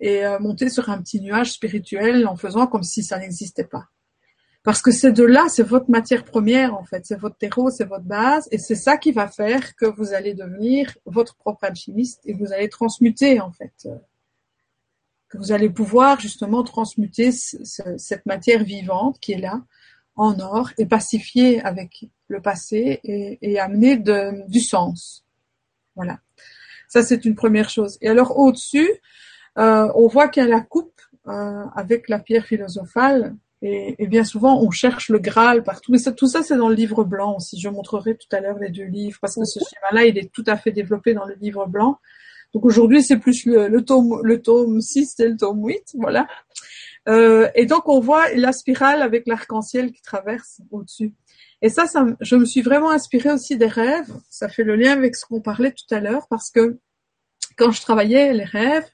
et euh, monter sur un petit nuage spirituel en faisant comme si ça n'existait pas. Parce que c'est de là, c'est votre matière première en fait, c'est votre terreau, c'est votre base, et c'est ça qui va faire que vous allez devenir votre propre alchimiste et vous allez transmuter en fait, que vous allez pouvoir justement transmuter cette matière vivante qui est là en or et pacifier avec le passé et, amener du sens. Voilà. Ça c'est une première chose. Et alors au-dessus, euh, on voit qu'il y a la coupe euh, avec la pierre philosophale et, bien souvent, on cherche le Graal partout. Mais ça, tout ça, c'est dans le livre blanc aussi. Je montrerai tout à l'heure les deux livres parce que ce schéma-là, il est tout à fait développé dans le livre blanc. Donc aujourd'hui, c'est plus le, tome, le tome 6 et le tome 8, voilà. Euh, et donc on voit la spirale avec l'arc-en-ciel qui traverse au-dessus. Et ça, ça, je me suis vraiment inspirée aussi des rêves. Ça fait le lien avec ce qu'on parlait tout à l'heure parce que quand je travaillais les rêves,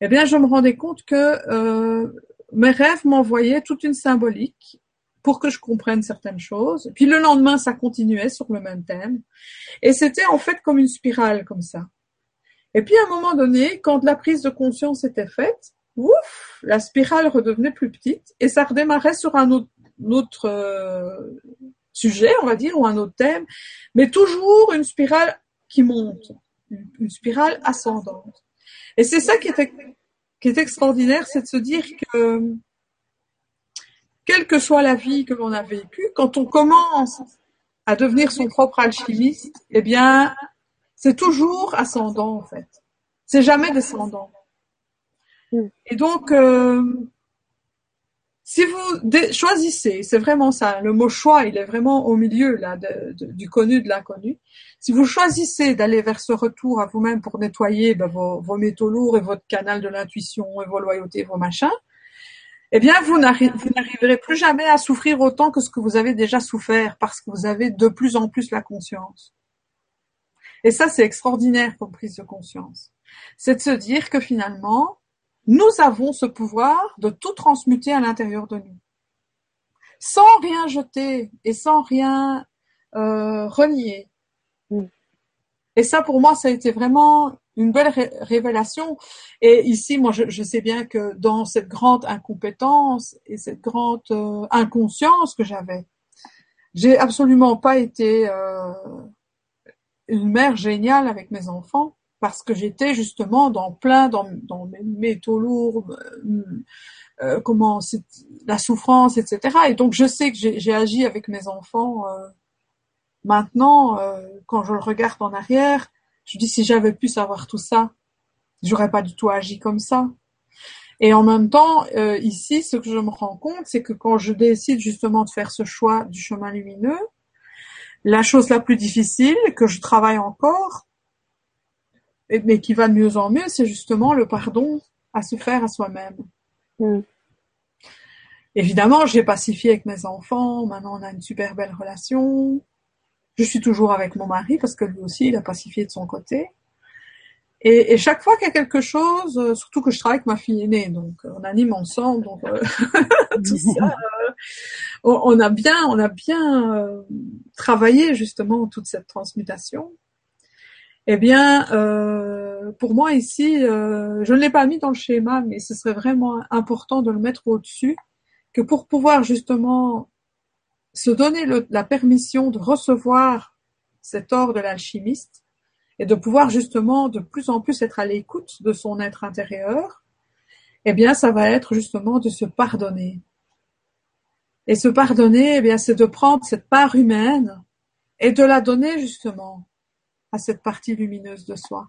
eh bien, je me rendais compte que euh, mes rêves m'envoyaient toute une symbolique pour que je comprenne certaines choses. Puis le lendemain, ça continuait sur le même thème. Et c'était en fait comme une spirale comme ça. Et puis à un moment donné, quand la prise de conscience était faite, ouf, la spirale redevenait plus petite et ça redémarrait sur un autre, euh, sujet, on va dire, ou un autre thème, mais toujours une spirale qui monte, une spirale ascendante. Et c'est ça qui était qui est extraordinaire, c'est de se dire que, quelle que soit la vie que l'on a vécue, quand on commence à devenir son propre alchimiste, eh bien, c'est toujours ascendant en fait. C'est jamais descendant. Et donc, euh, si vous choisissez, c'est vraiment ça, le mot choix, il est vraiment au milieu là du connu de l'inconnu. Si vous choisissez d'aller vers ce retour à vous-même pour nettoyer ben, vos, métaux lourds et votre canal de l'intuition et vos loyautés, vos machins, eh bien, vous n'arriverez plus jamais à souffrir autant que ce que vous avez déjà souffert parce que vous avez de plus en plus la conscience. Et ça, c'est extraordinaire comme prise de conscience. C'est de se dire que finalement, nous avons ce pouvoir de tout transmuter à l'intérieur de nous. Sans rien jeter et sans rien euh, renier, et ça, pour moi, ça a été vraiment une belle révélation. Et ici, moi, je, sais bien que dans cette grande incompétence et cette grande euh, inconscience que j'avais, j'ai absolument pas été euh, une mère géniale avec mes enfants parce que j'étais justement dans plein dans, dans mes métaux lourds, euh, comment la souffrance, etc. Et donc je sais que j'ai agi avec mes enfants Maintenant, euh, quand je le regarde en arrière, je dis si j'avais pu savoir tout ça, j'aurais pas du tout agi comme ça. Et en même temps, euh, ici, ce que je me rends compte, c'est que quand je décide justement de faire ce choix du chemin lumineux, la chose la plus difficile que je travaille encore, mais qui va de mieux en mieux, c'est justement le pardon à se faire à soi-même. Mm. Évidemment, j'ai pacifié avec mes enfants. Maintenant, on a une super belle relation. Je suis toujours avec mon mari parce que lui aussi, il a pacifié de son côté. Et, et chaque fois qu'il y a quelque chose, euh, surtout que je travaille avec ma fille aînée, donc euh, on anime ensemble, donc euh, tout ça, on, a bien, on a bien travaillé justement toute cette transmutation. Eh bien, pour moi ici, je ne l'ai pas mis dans le schéma, mais ce serait vraiment important de le mettre au-dessus, que pour pouvoir justement se donner la permission de recevoir cet or de l'alchimiste et de pouvoir justement de plus en plus être à l'écoute de son être intérieur, eh bien, ça va être justement de se pardonner. Et se pardonner, eh bien, c'est de prendre cette part humaine et de la donner justement à cette partie lumineuse de soi.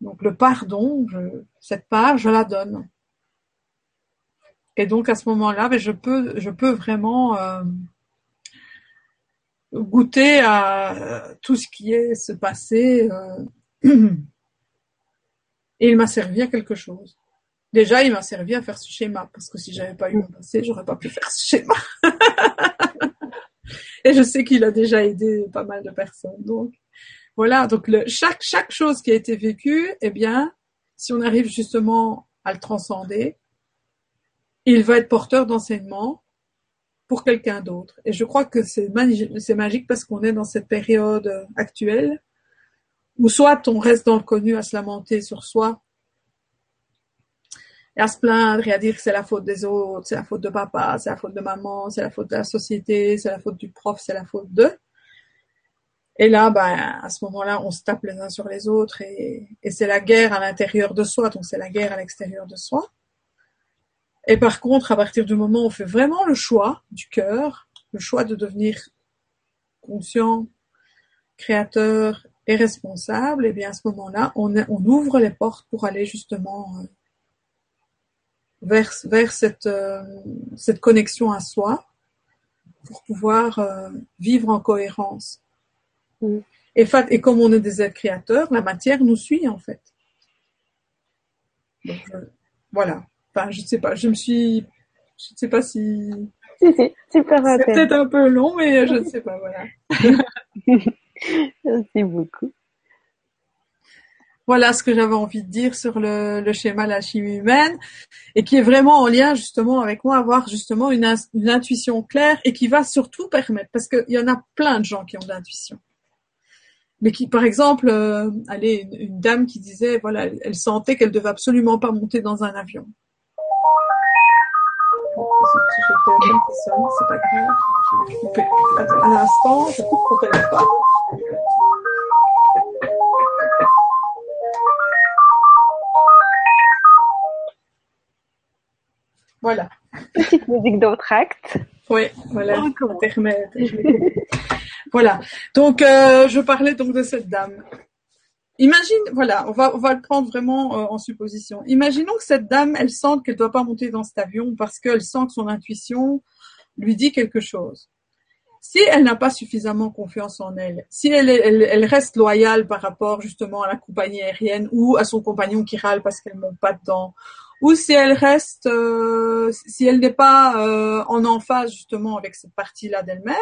Donc le pardon, cette part, je la donne. Et donc à ce moment-là, ben, je peux, je peux vraiment euh, goûter à tout ce qui est se passé. Euh, et il m'a servi à quelque chose. Déjà, il m'a servi à faire ce schéma, parce que si j'avais pas eu mon passé, j'aurais pas pu faire ce schéma. et je sais qu'il a déjà aidé pas mal de personnes. Donc voilà, donc le, chaque chaque chose qui a été vécue, eh bien, si on arrive justement à le transcender, il va être porteur d'enseignement pour quelqu'un d'autre. Et je crois que c'est magique parce qu'on est dans cette période actuelle où soit on reste dans le connu à se lamenter sur soi et à se plaindre et à dire que c'est la faute des autres, c'est la faute de papa, c'est la faute de maman, c'est la faute de la société, c'est la faute du prof, c'est la faute d'eux. Et là, ben, à ce moment-là, on se tape les uns sur les autres et, c'est la guerre à l'intérieur de soi, donc c'est la guerre à l'extérieur de soi. Et par contre, à partir du moment où on fait vraiment le choix du cœur, le choix de devenir conscient, créateur et responsable, et eh bien à ce moment-là, on, on, ouvre les portes pour aller justement euh, vers, vers cette, euh, cette connexion à soi, pour pouvoir euh, vivre en cohérence. Mm. Et, et comme on est des êtres créateurs, la matière nous suit en fait. Donc, voilà. Enfin, je ne sais pas, je me suis, je ne sais pas si. Si, si, C'est peut-être un peu long, mais je ne sais pas, voilà. Merci beaucoup. Voilà ce que j'avais envie de dire sur le, le schéma de la chimie humaine et qui est vraiment en lien justement avec moi, avoir justement une, une intuition claire et qui va surtout permettre, parce qu'il y en a plein de gens qui ont de l'intuition mais qui, par exemple, euh, allez, une, une, dame qui disait, voilà, elle, sentait qu'elle devait absolument pas monter dans un avion c'est pas grave. Je vais couper. Attends, un instant, je coupe ton téléphone. Voilà. Petite musique d'entracte. Oui, voilà. Oh, voilà. Donc, euh, je parlais donc de cette dame. Imagine, voilà, on va, on va le prendre vraiment euh, en supposition. Imaginons que cette dame, elle sent qu'elle ne doit pas monter dans cet avion parce qu'elle sent que son intuition lui dit quelque chose. Si elle n'a pas suffisamment confiance en elle, si elle, elle, elle, reste loyale par rapport justement à la compagnie aérienne ou à son compagnon qui râle parce qu'elle ne monte pas dedans, ou si elle reste, euh, si elle n'est pas euh, en emphase justement avec cette partie-là d'elle-même,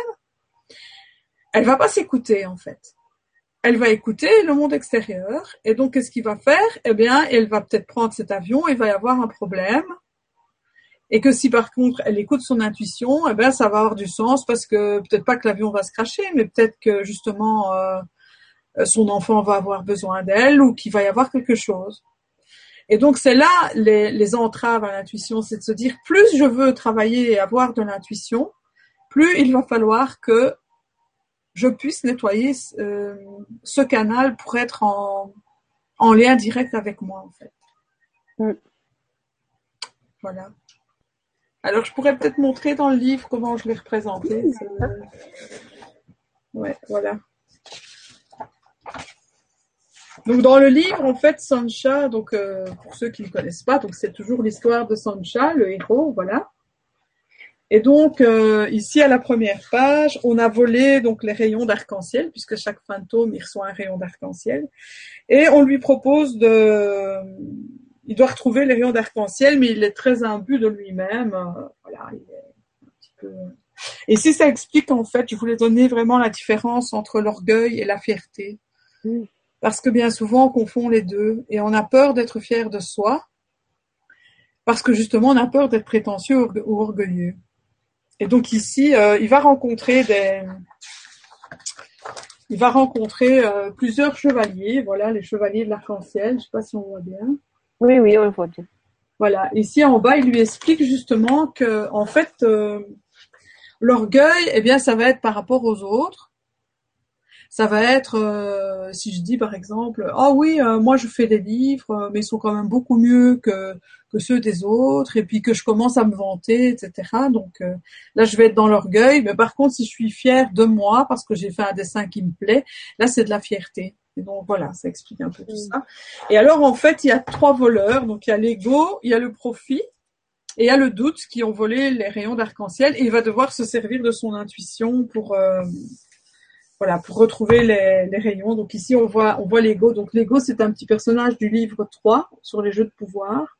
elle va pas s'écouter en fait elle va écouter le monde extérieur. Et donc, qu'est-ce qu'il va faire? Eh bien, elle va peut-être prendre cet avion, il va y avoir un problème. Et que si par contre elle écoute son intuition, eh bien ça va avoir du sens parce que peut-être pas que l'avion va se cracher, mais peut-être que justement euh, son enfant va avoir besoin d'elle ou qu'il va y avoir quelque chose. Et donc c'est là les, les entraves à l'intuition, c'est de se dire plus je veux travailler et avoir de l'intuition, plus il va falloir que je puisse nettoyer euh, ce canal pour être en, en, lien direct avec moi, en fait. Mm. Voilà. Alors, je pourrais peut-être montrer dans le livre comment je l'ai représenté. Ouais, voilà. Donc dans le livre, en fait, Sancha, donc euh, pour ceux qui ne connaissent pas, donc c'est toujours l'histoire de Sancha, le héros, voilà. Et donc euh, ici à la première page, on a volé donc les rayons d'arc-en-ciel puisque chaque fantôme il reçoit un rayon d'arc-en-ciel et on lui propose de il doit retrouver les rayons d'arc-en-ciel mais il est très imbu de lui-même euh, voilà, il est un petit peu et si ça explique en fait, je voulais donner vraiment la différence entre l'orgueil et la fierté. Parce que bien souvent on confond les deux et on a peur d'être fier de soi parce que justement on a peur d'être prétentieux ou orgueilleux. Et donc ici, euh, il va rencontrer des, il va rencontrer euh, plusieurs chevaliers. Voilà, les chevaliers de l'arc-en-ciel. Je ne sais pas si on voit bien. Oui, oui, on le voit bien. Voilà. Ici en bas, il lui explique justement que, en fait, euh, l'orgueil, eh bien, ça va être par rapport aux autres ça va être euh, si je dis par exemple ah oui euh, moi je fais des livres euh, mais ils sont quand même beaucoup mieux que que ceux des autres et puis que je commence à me vanter etc donc là je vais être dans l'orgueil mais par contre si je suis fière de moi parce que j'ai fait un dessin qui me plaît là c'est de la fierté. Et donc voilà ça explique un peu tout ça. Et alors en fait il y a trois voleurs. Donc il y a l'ego il y a le profit et il y a le doute qui ont volé les rayons d'arc-en-ciel et il va devoir se servir de son intuition pour voilà, pour retrouver les, les, rayons. Donc ici, on voit, on voit Lego. Donc Lego, c'est un petit personnage du livre 3 sur les jeux de pouvoir.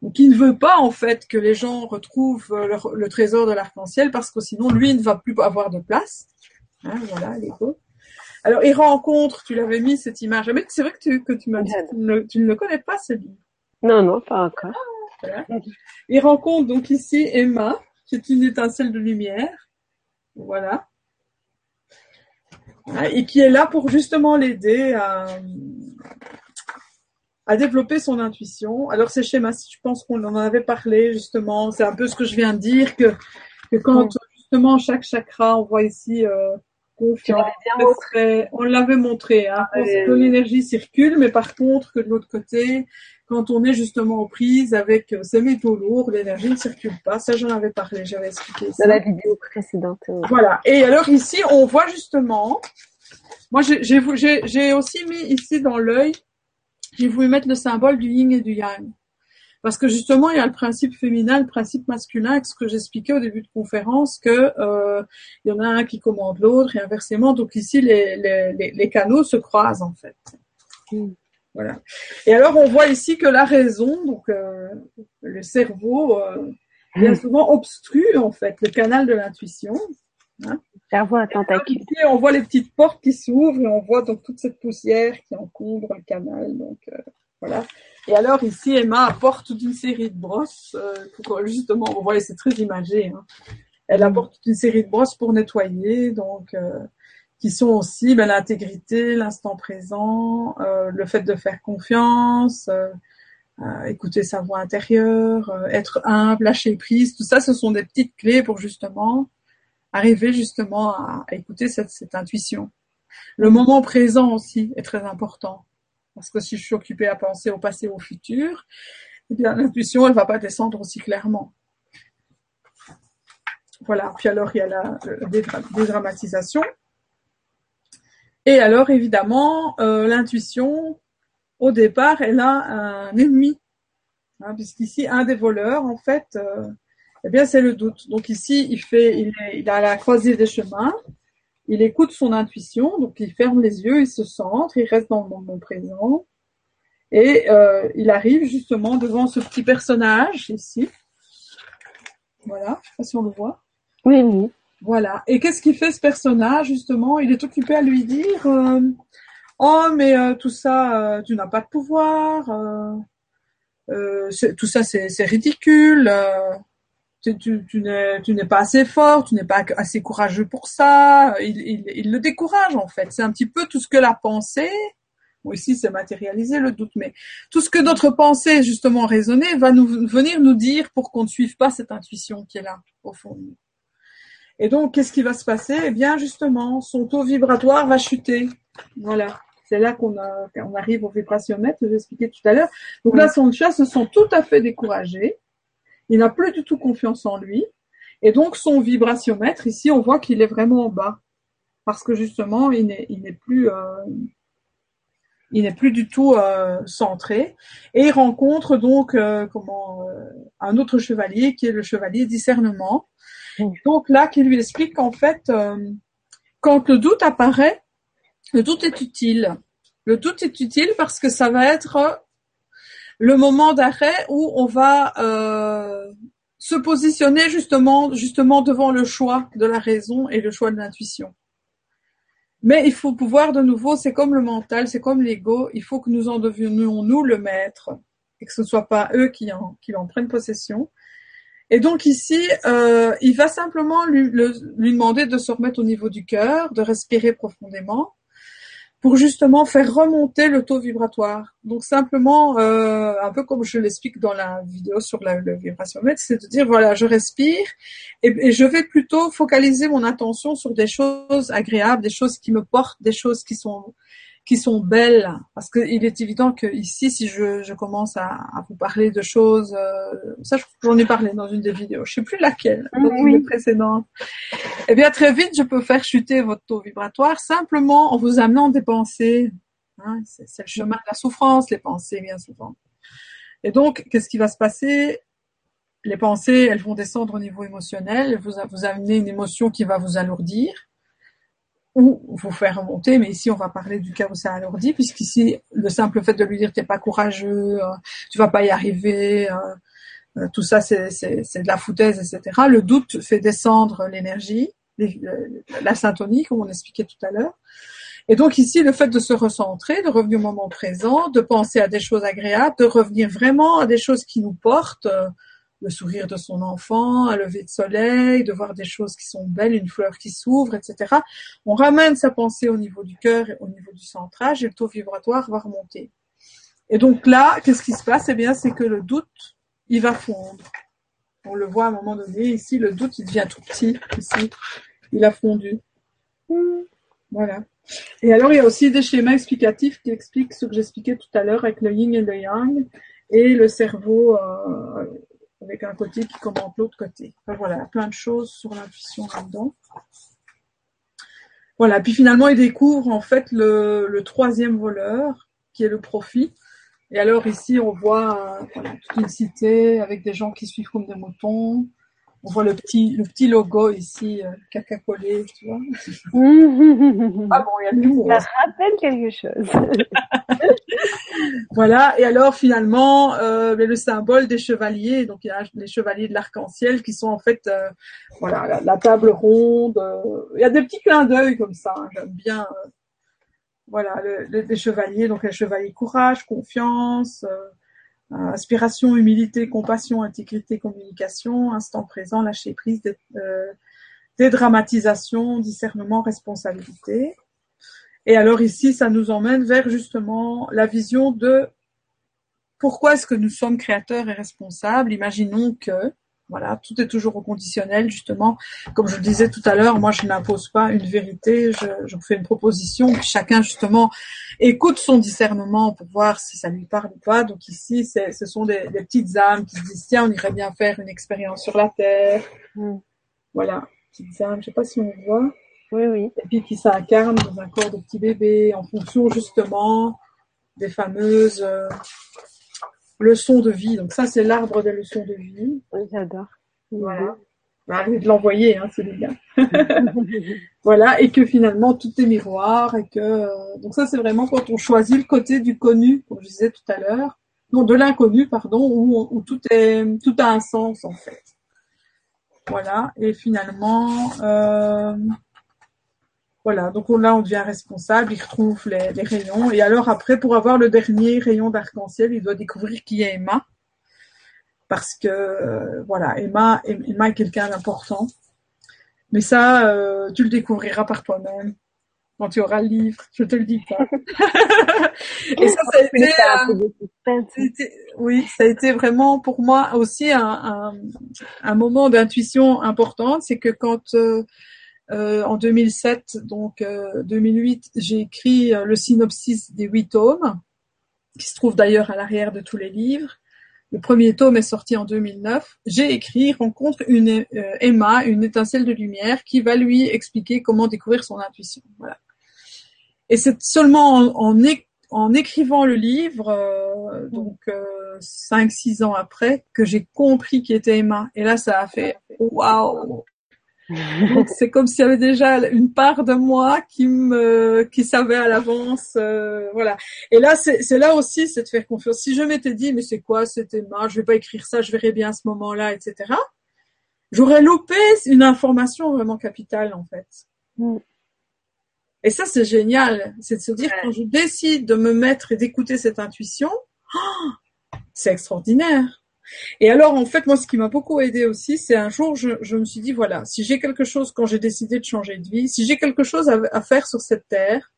Donc il ne veut pas en fait que les gens retrouvent le, le trésor de l'arc-en-ciel parce que sinon lui ne va plus avoir de place. Hein, voilà, Lego. Alors il rencontre, tu l'avais mis cette image. Mais c'est vrai que tu, que tu m'as dit, tu ne, tu ne le connais pas ce livre. Non, non, pas encore. voilà. Il rencontre donc ici Emma, qui est une étincelle de lumière. Voilà et qui est là pour justement l'aider à, à développer son intuition. Alors ces schémas, je pense qu'on en avait parlé justement, c'est un peu ce que je viens de dire, que, que quand justement chaque chakra, on voit ici euh, confiance, on l'avait montré, hein, que l'énergie circule, mais par contre que de l'autre côté, quand on est justement aux prises avec euh, ces métaux lourds, l'énergie ne circule pas. Ça, j'en avais parlé, j'avais expliqué ça. Dans la vidéo précédente. Voilà. Et alors ici, on voit justement, moi j'ai aussi mis ici dans l'œil, j'ai voulu mettre le symbole du yin et du yang. Parce que justement, il y a le principe féminin, le principe masculin, ce que j'expliquais au début de conférence, que euh, il y en a un qui commande l'autre et inversement. Donc ici, les, les, les, canaux se croisent en fait. Mm. Voilà. Et alors, on voit ici que la raison, donc euh, le cerveau, euh, bien souvent obstrue en fait le canal de l'intuition. Hein. Cerveau à tentacule. On voit les petites portes qui s'ouvrent et on voit donc toute cette poussière qui encombre le canal. Donc euh, voilà. Et alors ici, Emma apporte toute une série de brosses pour justement, on voit, c'est très imagé. Hein. Elle apporte toute une série de brosses pour nettoyer. Donc qui sont aussi ben, l'intégrité, l'instant présent, euh, le fait de faire confiance, euh, euh, écouter sa voix intérieure, être humble, lâcher prise, tout ça, ce sont des petites clés pour justement arriver justement à, écouter cette, cette, intuition. Le moment présent aussi est très important, parce que si je suis occupée à penser au passé, au futur, eh bien l'intuition, elle va pas descendre aussi clairement. Voilà. Puis alors il y a la dédramatisation. Et alors, évidemment, euh, l'intuition, au départ, elle a un ennemi. Hein, puisqu'ici, un des voleurs, en fait, euh, eh bien, c'est le doute. Donc ici, il fait, il est, il a la croisée des chemins. Il écoute son intuition, donc il ferme les yeux, il se centre, il reste dans le moment présent. Et euh, il arrive justement devant ce petit personnage ici. Voilà, je sais pas si on le voit. Oui, oui. Voilà. Et qu'est-ce qu'il fait ce personnage justement? Il est occupé à lui dire euh, "Oh, mais euh, tout ça, euh, tu n'as pas de pouvoir. tout ça, c'est ridicule. tu, n'es pas assez fort, tu n'es pas assez courageux pour ça. Il, le décourage en fait. C'est un petit peu tout ce que la pensée. Bon, ici, c'est matérialisé le doute, mais tout ce que notre pensée justement raisonnée va nous venir nous dire pour qu'on ne suive pas cette intuition qui est là au fond. Et donc, qu'est-ce qui va se passer? Eh bien, justement, son taux vibratoire va chuter. Voilà. C'est là qu'on on arrive au vibratiomètre, je expliqué tout à l'heure. Donc là, son chat se sent tout à fait découragé. Il n'a plus du tout confiance en lui. Et donc, son vibratiomètre, ici, on voit qu'il est vraiment en bas. Parce que justement, il n'est, plus, euh, il n'est plus du tout euh, centré. Et il rencontre donc euh, comment un autre chevalier qui est le chevalier discernement donc là, qui lui explique qu'en fait, euh, quand le doute apparaît, le doute est utile. Le doute est utile parce que ça va être le moment d'arrêt où on va euh, se positionner justement, justement devant le choix de la raison et le choix de l'intuition. Mais il faut pouvoir de nouveau, c'est comme le mental, c'est comme l'ego, il faut que nous en devenions nous le maître et que ce ne soit pas eux qui en, qui en prennent possession. Et donc ici, euh, il va simplement lui, demander de se remettre au niveau du cœur, de respirer profondément, pour justement faire remonter le taux vibratoire. Donc simplement, euh, un peu comme je l'explique dans la vidéo sur la, le vibratiomètre, c'est de dire voilà, je respire et, je vais plutôt focaliser mon attention sur des choses agréables, des choses qui me portent, des choses qui sont qui sont belles, parce qu'il est évident que ici, si je, je commence à, à, vous parler de choses, euh, ça j'en ai parlé dans une des vidéos, je sais plus laquelle, dans une précédente. Eh bien, très vite, je peux faire chuter votre taux vibratoire simplement en vous amenant des pensées. Hein, c'est le chemin de la souffrance, les pensées, bien souvent. Et donc, qu'est-ce qui va se passer? Les pensées, elles vont descendre au niveau émotionnel, vous, vous amener une émotion qui va vous alourdir ou vous faire remonter, mais ici on va parler du cas où ça alourdit, puisqu'ici le simple fait de lui dire t'es pas courageux, euh, tu vas pas y arriver, euh, euh, tout ça c'est, de la foutaise, etc. Le doute fait descendre l'énergie, la syntonie, comme on expliquait tout à l'heure. Et donc ici, le fait de se recentrer, de revenir au moment présent, de penser à des choses agréables, de revenir vraiment à des choses qui nous portent, le sourire de son enfant, un lever de soleil, de voir des choses qui sont belles, une fleur qui s'ouvre, etc. On ramène sa pensée au niveau du cœur au niveau du centrage et le taux vibratoire va remonter. Et donc là, qu'est-ce qui se passe? Eh bien, c'est que le doute, il va fondre. On le voit à un moment donné. Ici, le doute, il devient tout petit. Ici, il a fondu. Voilà. Et alors, il y a aussi des schémas explicatifs qui expliquent ce que j'expliquais tout à l'heure avec le yin et le yang et le cerveau euh, avec un côté qui commente l'autre côté. Enfin, voilà, plein de choses sur l'intuition là-dedans. Voilà, puis finalement, il découvre en fait le, le troisième voleur, qui est le profit. Et alors ici, on voit euh, voilà, toute une cité avec des gens qui suivent comme des moutons. On voit le petit, le petit logo ici, euh, caca collé, tu vois. ah bon, il y a de l'humour. Ça rappelle quelque chose. voilà. Et alors finalement, euh, le symbole des chevaliers, donc il y a les chevaliers de l'arc-en-ciel qui sont en fait, euh, voilà, la, table ronde. Euh, il y a des petits clins d'œil comme ça. Hein, J'aime bien. Voilà, les chevaliers, donc les chevaliers courage, confiance. Inspiration, humilité, compassion, intégrité, communication, instant présent, lâcher prise, dédramatisation, discernement, responsabilité. Et alors ici, ça nous emmène vers justement la vision de pourquoi est-ce que nous sommes créateurs et responsables. Imaginons que voilà, tout est toujours au conditionnel, justement. Comme je le disais tout à l'heure, moi, je n'impose pas une vérité, je, je fais une proposition, puis chacun, justement, écoute son discernement pour voir si ça lui parle ou pas. Donc ici, ce sont des, des, petites âmes qui se disent, tiens, on irait bien faire une expérience sur la Terre. Mm. Voilà, petites âmes, je sais pas si on voit. Oui, oui. Et puis qui s'incarnent dans un corps de petit bébé, en fonction, justement, des fameuses... Euh, leçons de vie. Donc ça, c'est l'arbre des leçons de vie. J'adore. Voilà. Arrêtez de l'envoyer, hein, celui-là. voilà, et que finalement tout est miroir et que euh, donc ça c'est vraiment quand on choisit le côté du connu, comme je disais tout à l'heure, non de l'inconnu pardon, où, où, tout est tout a un sens en fait. Voilà, et finalement euh, voilà, donc là on devient responsable, il retrouve les, rayons. Et alors après, pour avoir le dernier rayon d'arc-en-ciel, il doit découvrir qui est Emma. Parce que euh, voilà, Emma, Emma est quelqu'un d'important. Mais ça, euh, tu le découvriras par toi-même quand tu auras le livre, je te le dis pas. et ça, ça a été, euh, oui, ça a été vraiment pour moi aussi un, un, moment d'intuition importante, c'est que quand euh, en 2007, donc 2008, euh, j'ai écrit euh, le synopsis des huit tomes, qui se trouve d'ailleurs à l'arrière de tous les livres. Le premier tome est sorti en 2009. J'ai écrit Rencontre une Emma, une étincelle de lumière, qui va lui expliquer comment découvrir son intuition. Voilà. Et c'est seulement en, en, écrivant le livre, donc cinq, six ans après, que j'ai compris qui était Emma. Et là, ça a fait waouh c'est comme s'il y avait déjà une part de moi qui me qui savait à l'avance euh, voilà. Et là c'est là aussi c'est de faire confiance. Si je m'étais dit mais c'est quoi c'était Emma je vais pas écrire ça je verrai bien à ce moment-là etc j'aurais loupé une information vraiment capitale en fait. Mm. et ça c'est génial. C'est de se dire quand je décide de me mettre et d'écouter cette intuition c'est extraordinaire et alors, en fait, moi, ce qui m'a beaucoup aidé aussi, c'est un jour, je, je, me suis dit, voilà, si j'ai quelque chose, quand j'ai décidé de changer de vie, si j'ai quelque chose à, faire sur cette terre,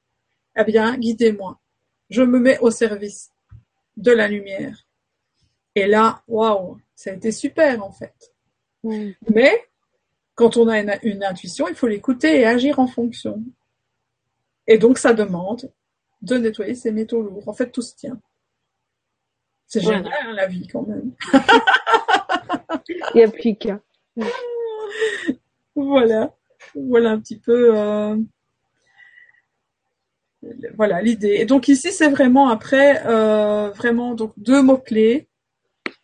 eh bien, guidez-moi. Je me mets au service de la lumière. Et là, waouh, ça a été super, en fait. Mais, quand on a une, une intuition, il faut l'écouter et agir en fonction. Et donc, ça demande de nettoyer ses métaux lourds. En fait, tout se tient. C'est génial hein, la vie quand même. Il n'y a plus qu'un. voilà. Voilà un petit peu euh, voilà l'idée. Et donc ici c'est vraiment après euh, vraiment donc deux mots clés.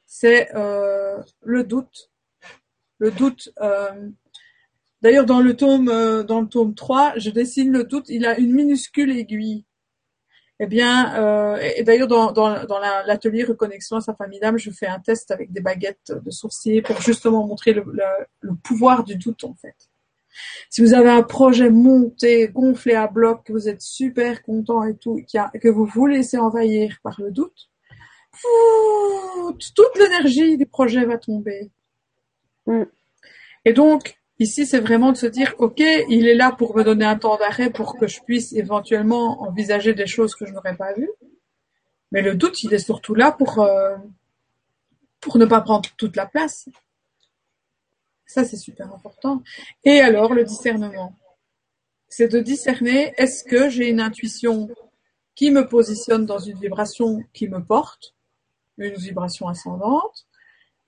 C'est euh, le doute. Le doute. D'ailleurs dans le tome dans le tome 3, je dessine le doute, il a une minuscule aiguille eh bien, euh, et d'ailleurs dans, dans, dans l'atelier reconnexion à sa famille d'âme, je fais un test avec des baguettes de sourcier pour justement montrer le, le, pouvoir du doute en fait. Si vous avez un projet monté, gonflé à bloc, que vous êtes super content et tout, que vous vous laissez envahir par le doute, toute l'énergie du projet va tomber. Mm. Et donc, Ici, c'est vraiment de se dire, OK, il est là pour me donner un temps d'arrêt pour que je puisse éventuellement envisager des choses que je n'aurais pas vues. Mais le doute, il est surtout là pour, euh, pour ne pas prendre toute la place. Ça, c'est super important. Et alors, le discernement. C'est de discerner, est-ce que j'ai une intuition qui me positionne dans une vibration qui me porte, une vibration ascendante,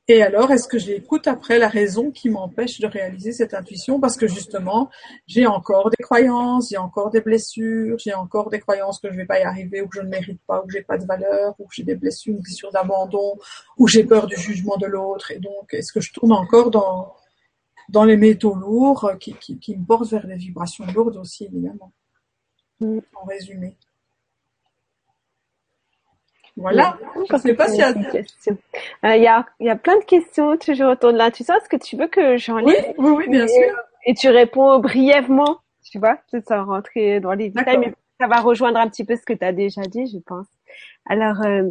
et alors, est-ce que j'écoute après la raison qui m'empêche de réaliser cette intuition? Parce que justement, j'ai encore des croyances, j'ai encore des blessures, j'ai encore des croyances que je ne vais pas y arriver ou que je ne mérite pas ou que j'ai pas de valeur ou que j'ai des blessures, une blessure d'abandon ou j'ai peur du jugement de l'autre. Et donc, est-ce que je tourne encore dans, dans les métaux lourds qui, qui, qui me portent vers des vibrations lourdes aussi, évidemment? Mm. En résumé. Voilà. Je ne sais pas s'il y a. Euh, il y, a, y a plein de questions toujours autour de l'intuition. Est-ce que tu veux que j'en lise oui, oui, bien sûr. Et tu réponds brièvement, tu vois, sans rentrer dans les détails, mais ça va rejoindre un petit peu ce que tu as déjà dit, je pense. Alors, euh,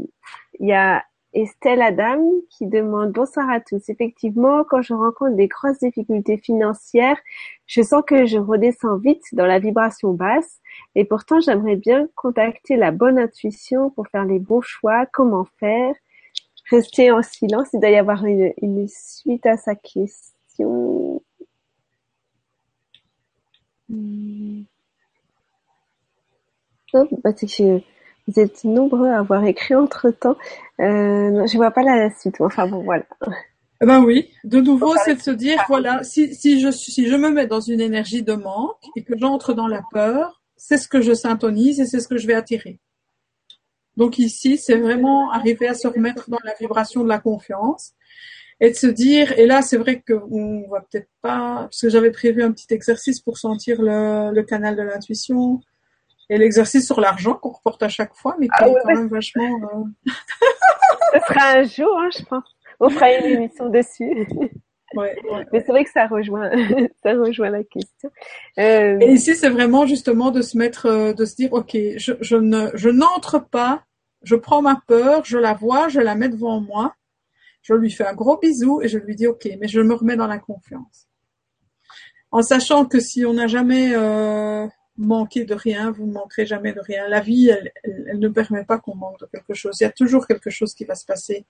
il y a Estelle Adam qui demande bonsoir à tous. Effectivement, quand je rencontre des grosses difficultés financières, je sens que je redescends vite dans la vibration basse et pourtant j'aimerais bien contacter la bonne intuition pour faire les bons choix. Comment faire? Rester en silence. Il doit y avoir une, suite à sa question. Hmm. Oh, bah, vous êtes nombreux à avoir écrit entre temps. Euh, je vois pas la suite. Enfin bon, voilà. Eh ben oui, de nouveau, c'est de se dire, voilà, si, si, je, si je me mets dans une énergie de manque et que j'entre dans la peur, c'est ce que je syntonise et c'est ce que je vais attirer. Donc ici, c'est vraiment arriver à se remettre dans la vibration de la confiance et de se dire, et là, c'est vrai qu'on va peut-être pas, parce que j'avais prévu un petit exercice pour sentir le, le canal de l'intuition, et l'exercice sur l'argent qu'on reporte à chaque fois, mais qui ah est quand même vachement. Euh... Ce sera un jour, hein, je pense. On fera une émission dessus. Ouais, Mais c'est vrai que ça rejoint, ça rejoint la question. Euh... Et ici, c'est vraiment justement de se mettre, euh, de se dire, ok, je, je ne, je n'entre pas, je prends ma peur, je la vois, je la mets devant moi, je lui fais un gros bisou et je lui dis, ok, mais je me remets dans la confiance. En sachant que si on n'a jamais euh, manquer de rien, vous ne manquerez jamais de rien. La vie, elle, elle, ne permet pas qu'on manque de quelque chose. Il y a toujours quelque chose qui va se passer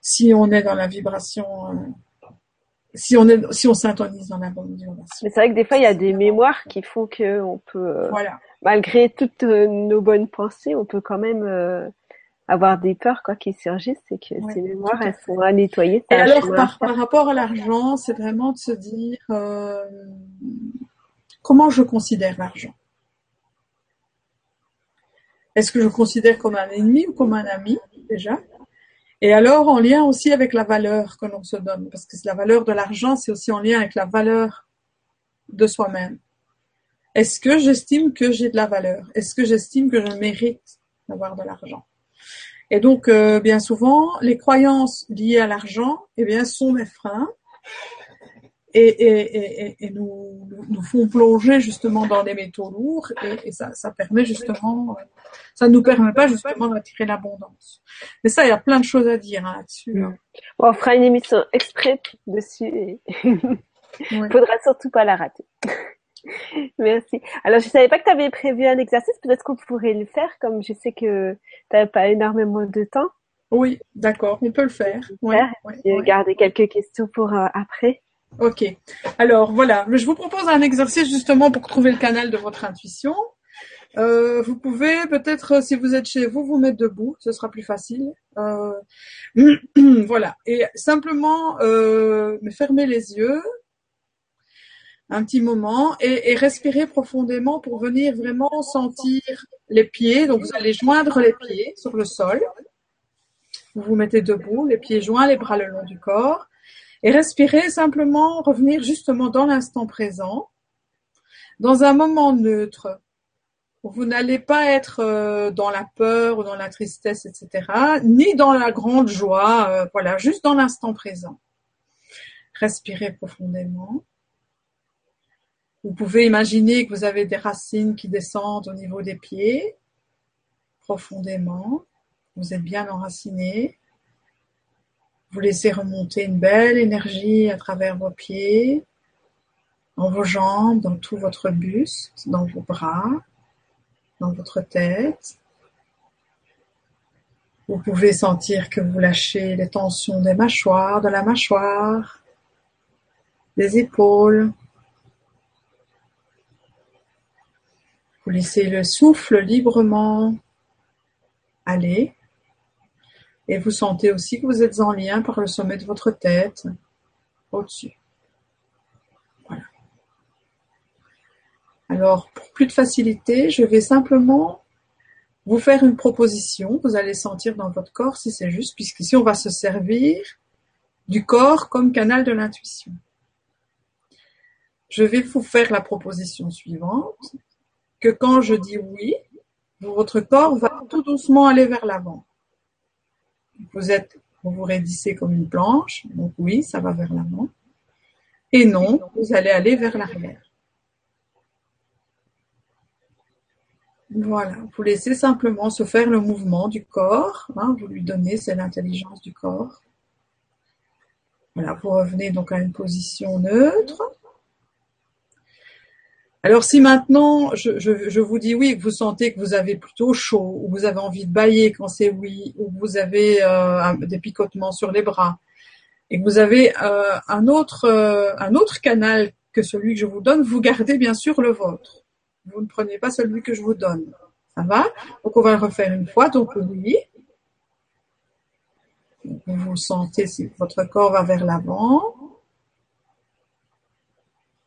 si on est dans la vibration, euh, si on est, si on s'intonise dans la bonne vibration. Mais c'est vrai que des fois, il y a des mémoires qui font que on peut, euh, voilà. malgré toutes euh, nos bonnes pensées, on peut quand même euh, avoir des peurs quoi qui surgissent et que ces mémoires elles sont à nettoyer. Et alors par, par, rapport à l'argent, c'est vraiment de se dire Comment je considère l'argent? Est-ce que je considère comme un ennemi ou comme un ami déjà? Et alors en lien aussi avec la valeur que l'on se donne, parce que la valeur de l'argent, c'est aussi en lien avec la valeur de soi-même. Est-ce que j'estime que j'ai de la valeur? Est-ce que j'estime que je mérite d'avoir de l'argent? Et donc, euh, bien souvent, les croyances liées à l'argent, eh bien, sont mes freins et, et, et, et nous, nous, font plonger justement dans des métaux lourds et, ça, ça, permet justement, ça ne nous permet pas justement d'attirer l'abondance. Mais ça, il y a plein de choses à dire hein, là-dessus. Hein. Bon, on fera une émission exprès dessus et il faudra surtout pas la rater. Merci. Alors, je savais pas que tu avais prévu un exercice. Peut-être qu'on pourrait le faire, comme je sais que tu n'as pas énormément de temps. Oui, d'accord, on peut le faire. Ouais, ouais, garder quelques questions pour euh, après. Ok. Alors voilà, je vous propose un exercice justement pour trouver le canal de votre intuition. Euh, vous pouvez peut-être, si vous êtes chez vous, vous mettre debout, ce sera plus facile. Euh, voilà. Et simplement, euh, fermez les yeux un petit moment et, et respirer profondément pour venir vraiment sentir les pieds. Donc vous allez joindre les pieds sur le sol. Vous vous mettez debout, les pieds joints, les bras le long du corps. Et respirer, simplement revenir justement dans l'instant présent, dans un moment neutre. Vous n'allez pas être euh, dans la peur ou dans la tristesse, etc., ni dans la grande joie, euh, voilà, juste dans l'instant présent. Respirez profondément. Vous pouvez imaginer que vous avez des racines qui descendent au niveau des pieds, profondément. Vous êtes bien enraciné. Vous laissez remonter une belle énergie à travers vos pieds, dans vos jambes, dans tout votre buste, dans vos bras, dans votre tête. Vous pouvez sentir que vous lâchez les tensions des mâchoires, de la mâchoire, des épaules. Vous laissez le souffle librement aller. Et vous sentez aussi que vous êtes en lien par le sommet de votre tête au-dessus. Voilà. Alors, pour plus de facilité, je vais simplement vous faire une proposition. Vous allez sentir dans votre corps si c'est juste, puisqu'ici on va se servir du corps comme canal de l'intuition. Je vais vous faire la proposition suivante, que quand je dis oui, votre corps va tout doucement aller vers l'avant. Vous êtes, vous vous raidissez comme une planche, donc oui, ça va vers l'avant. Et non, vous allez aller vers l'arrière. Voilà, vous laissez simplement se faire le mouvement du corps, hein, vous lui donnez, c'est l'intelligence du corps. Voilà, vous revenez donc à une position neutre. Alors si maintenant je, vous dis oui, que vous sentez que vous avez plutôt chaud, ou vous avez envie de bailler quand c'est oui, ou vous avez euh, des picotements sur les bras, et que vous avez euh, un autre euh, un autre canal que celui que je vous donne, vous gardez bien sûr le vôtre. Vous ne prenez pas celui que je vous donne. Ça va? Donc on va le refaire une fois. Donc oui. Vous sentez si votre corps va vers l'avant.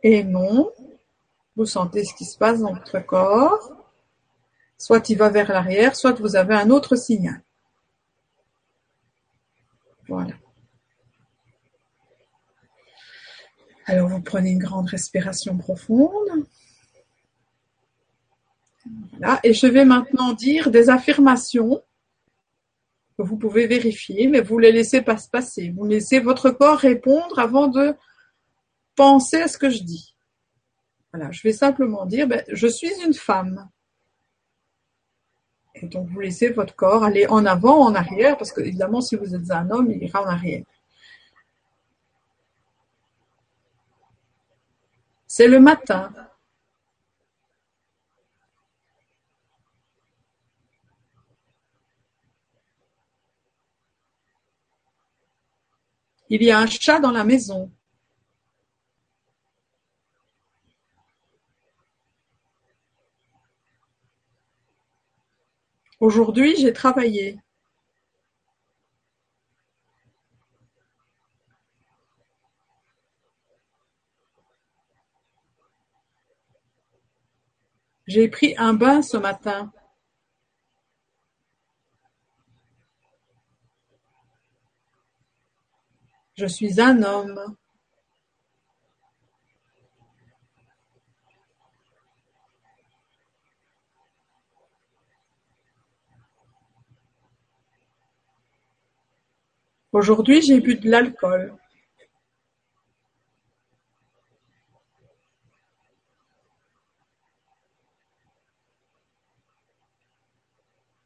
Et non. Vous sentez ce qui se passe dans votre corps. Soit il va vers l'arrière, soit vous avez un autre signal. Voilà. Alors vous prenez une grande respiration profonde. Voilà. Et je vais maintenant dire des affirmations que vous pouvez vérifier, mais vous les laissez pas se passer. Vous laissez votre corps répondre avant de penser à ce que je dis. Je vais simplement dire, ben, je suis une femme. Et donc vous laissez votre corps aller en avant, en arrière, parce que évidemment, si vous êtes un homme, il ira en arrière. C'est le matin. Il y a un chat dans la maison. Aujourd'hui, j'ai travaillé. J'ai pris un bain ce matin. Je suis un homme. Aujourd'hui, j'ai bu de l'alcool.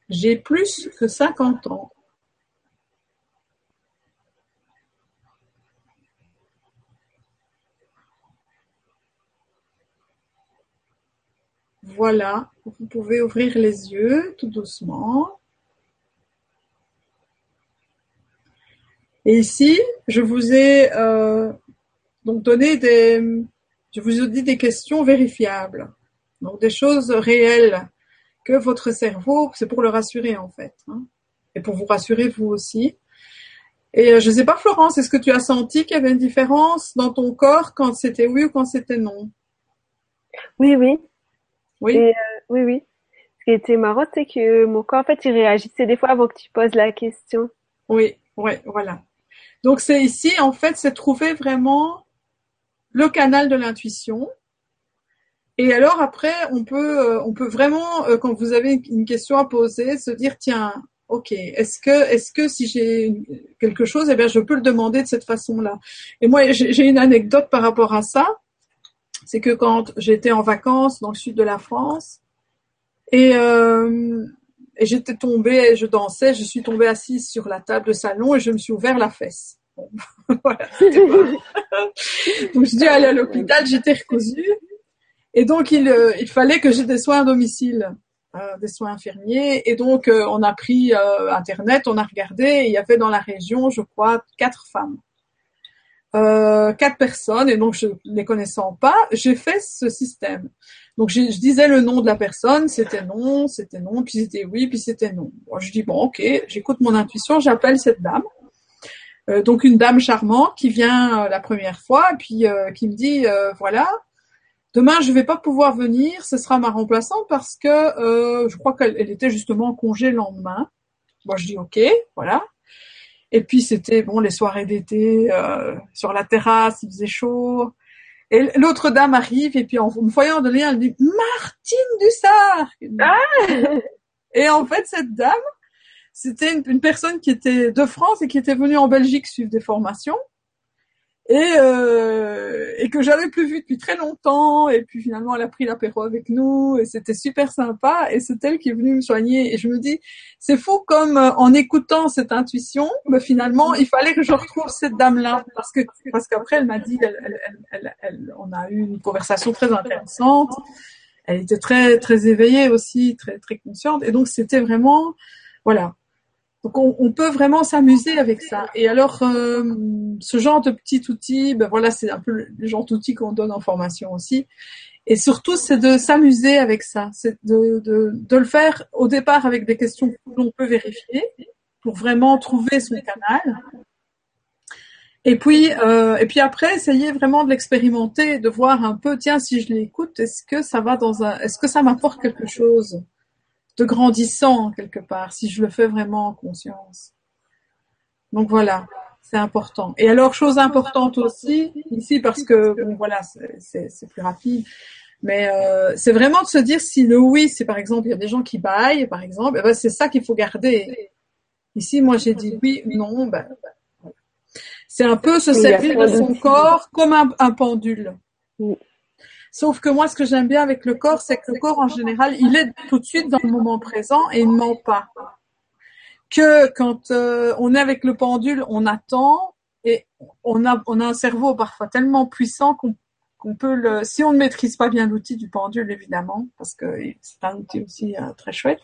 J'ai plus que cinquante ans. Voilà, vous pouvez ouvrir les yeux tout doucement. Et ici, je vous ai euh, donc donné des, je vous ai dit des questions vérifiables, donc des choses réelles que votre cerveau, c'est pour le rassurer en fait, hein, et pour vous rassurer vous aussi. Et euh, je ne sais pas, Florence, est-ce que tu as senti qu'il y avait une différence dans ton corps quand c'était oui ou quand c'était non? Oui, oui. Oui. Euh, oui, oui. Ce qui était marrant, c'est que mon corps, en fait, il réagissait des fois avant que tu poses la question. Oui, oui, voilà. Donc c'est ici, en fait, c'est trouver vraiment le canal de l'intuition. Et alors après, on peut, euh, on peut vraiment, euh, quand vous avez une question à poser, se dire tiens, ok, est-ce que, est-ce que si j'ai quelque chose, eh bien, je peux le demander de cette façon-là. Et moi, j'ai une anecdote par rapport à ça. C'est que quand j'étais en vacances dans le sud de la France, et, euh, et j'étais tombée, je dansais, je suis tombée assise sur la table de salon et je me suis ouvert la fesse. voilà, donc je dû aller à l'hôpital, j'étais recousue. Et donc il, euh, il fallait que j'ai des soins à domicile. euh, des soins infirmiers. Et donc, euh, on a pris Internet, on a regardé, et il y avait dans la région, je crois, quatre femmes. quatre personnes, et donc je les connaissant pas, j'ai fait ce système. Donc je, disais le nom de la personne, c'était non, c'était non, puis c'était oui, puis c'était non. je dis bon, ok, j'écoute mon intuition, j'appelle cette dame. donc une dame charmante qui vient la première fois, puis qui me dit voilà, Demain, je vais pas pouvoir venir, ce sera ma remplaçante parce que euh, je crois qu'elle était justement en congé le lendemain. Moi, je dis OK, voilà. Et puis c'était bon les soirées d'été euh, sur la terrasse, il faisait chaud. Et l'autre dame arrive et puis en me voyant de l'air, elle dit Martine Dussard. Ah et en fait, cette dame, c'était une, une, personne qui était de France et qui était venue en Belgique suivre des formations et, euh, et que j'avais plus vu depuis très longtemps. Et puis finalement, elle a pris l'apéro avec nous et c'était super sympa. Et c'est elle qui est venue me soigner. Et je me dis, c'est fou comme euh, en écoutant cette intuition, mais finalement, il fallait que je retrouve cette dame-là parce que parce qu'après, elle m'a dit, elle, elle, elle, on a eu une conversation très intéressante. Elle était très très éveillée aussi, très très consciente. Et donc c'était vraiment, voilà, donc on, peut vraiment s'amuser avec ça. Et alors, euh, ce genre de petit outil, ben voilà, c'est un peu le genre d'outil qu'on donne en formation aussi. Et surtout, c'est de s'amuser avec ça, c'est de, de, de, le faire au départ avec des questions que l'on peut vérifier pour vraiment trouver son canal. Et puis, euh, et puis après, essayer vraiment de l'expérimenter, de voir un peu, tiens, si je l'écoute, est-ce que ça va dans un, est-ce que ça m'apporte quelque chose? De grandissant quelque part, si je le fais vraiment en conscience. Donc voilà, c'est important. Et alors, chose importante aussi, ici, parce que, bon voilà, c'est plus rapide, mais euh, c'est vraiment de se dire si le oui, c'est par exemple, il y a des gens qui baillent, par exemple, eh ben, c'est ça qu'il faut garder. Ici, moi, j'ai dit oui, non, ben, c'est un peu se servir de son corps comme un, un pendule. Sauf que moi, ce que j'aime bien avec le corps, c'est que le corps, en général, il est tout de suite dans le moment présent et il ne ment pas. Que quand euh, on est avec le pendule, on attend et on a, on a un cerveau parfois tellement puissant qu'on peut le, si on ne maîtrise pas bien l'outil du pendule, évidemment, parce que c'est un outil aussi euh, très chouette,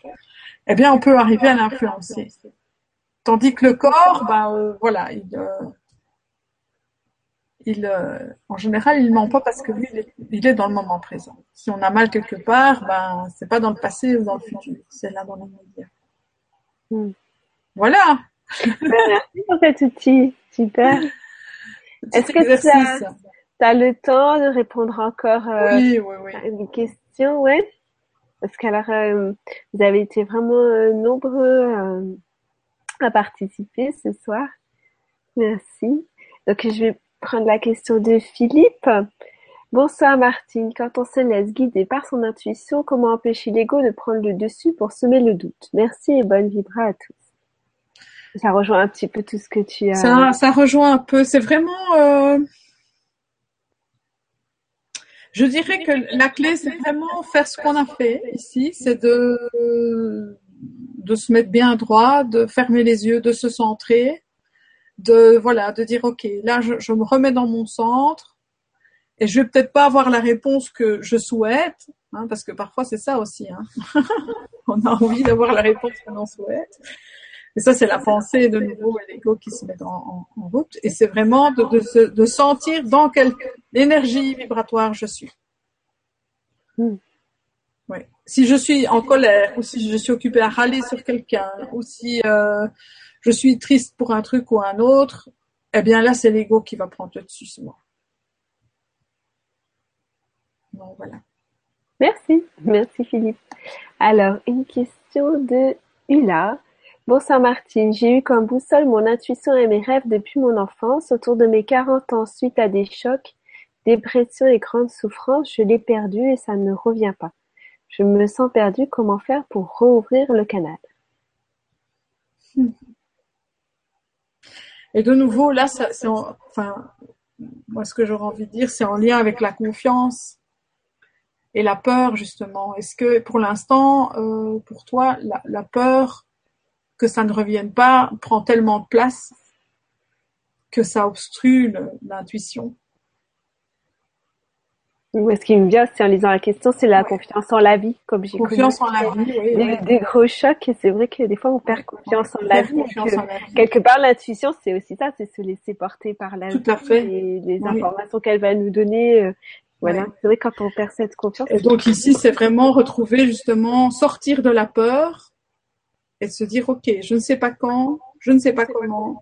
eh bien, on peut arriver à l'influencer. Tandis que le corps, bah, euh, voilà, il, il, euh, en général, il ment pas parce que lui, il est, dans le moment présent. Si on a mal quelque part, ben, c'est pas dans le passé ou dans le futur, c'est là dans l'immédiat. Hmm. Voilà. Ben, merci pour cet outil, super. Est-ce que tu as, le temps de répondre encore euh, à une question, ouais Parce qu'alors, euh, vous avez été vraiment nombreux à participer ce soir. Merci. Donc, je vais prendre la question de Philippe. Bonsoir Martine, quand on se laisse guider par son intuition, comment empêcher l'ego de prendre le dessus pour semer le doute? Merci et bonne vibra à tous. Ça rejoint un petit peu tout ce que tu as. Ça, rejoint un peu. C'est vraiment. Euh, je dirais que la clé, c'est vraiment faire ce qu'on a fait ici, c'est de de se mettre bien droit, de fermer les yeux, de se centrer, de voilà, de dire ok, là je, me remets dans mon centre et je vais peut-être pas avoir la réponse que je souhaite, hein, parce que parfois c'est ça aussi. Hein. On a envie d'avoir la réponse qu'on souhaite. Et ça, c'est la pensée de nouveau et l'ego qui se met en, route. Et c'est vraiment de, de, sentir dans quelle énergie vibratoire je suis. Hmm. Si je suis en colère, ou si je suis occupée à râler sur quelqu'un, ou si euh, je suis triste pour un truc ou un autre, eh bien là, c'est l'ego qui va prendre le dessus sur moi. Bon, voilà. Merci, merci Philippe. Alors, une question de Hula. Bonsoir Martine, j'ai eu comme boussole mon intuition et mes rêves depuis mon enfance. Autour de mes 40 ans, suite à des chocs, dépression et grandes souffrances, je l'ai perdu et ça ne revient pas. Je me sens perdue, comment faire pour rouvrir le canal? Et de nouveau, là, c'est enfin, moi, ce que j'aurais envie de dire, c'est en lien avec la confiance et la peur, justement. Est-ce que, pour l'instant, euh, pour toi, la, peur que ça ne revienne pas prend tellement de place que ça obstrue l'intuition? Ce qui me vient, c'est en lisant la question, c'est la confiance en la vie, comme j'ai Confiance en la vie, oui. Des, des gros chocs, et c'est vrai que des fois, on perd confiance en la vie. Quelque part, l'intuition, c'est aussi ça, c'est se laisser porter par la Tout à fait. et les informations qu'elle va nous donner. euh, voilà, c'est vrai quand on perd cette confiance. Et donc ici, c'est vraiment retrouver justement, sortir de la peur et se dire, ok, je ne sais pas quand, je ne sais pas comment,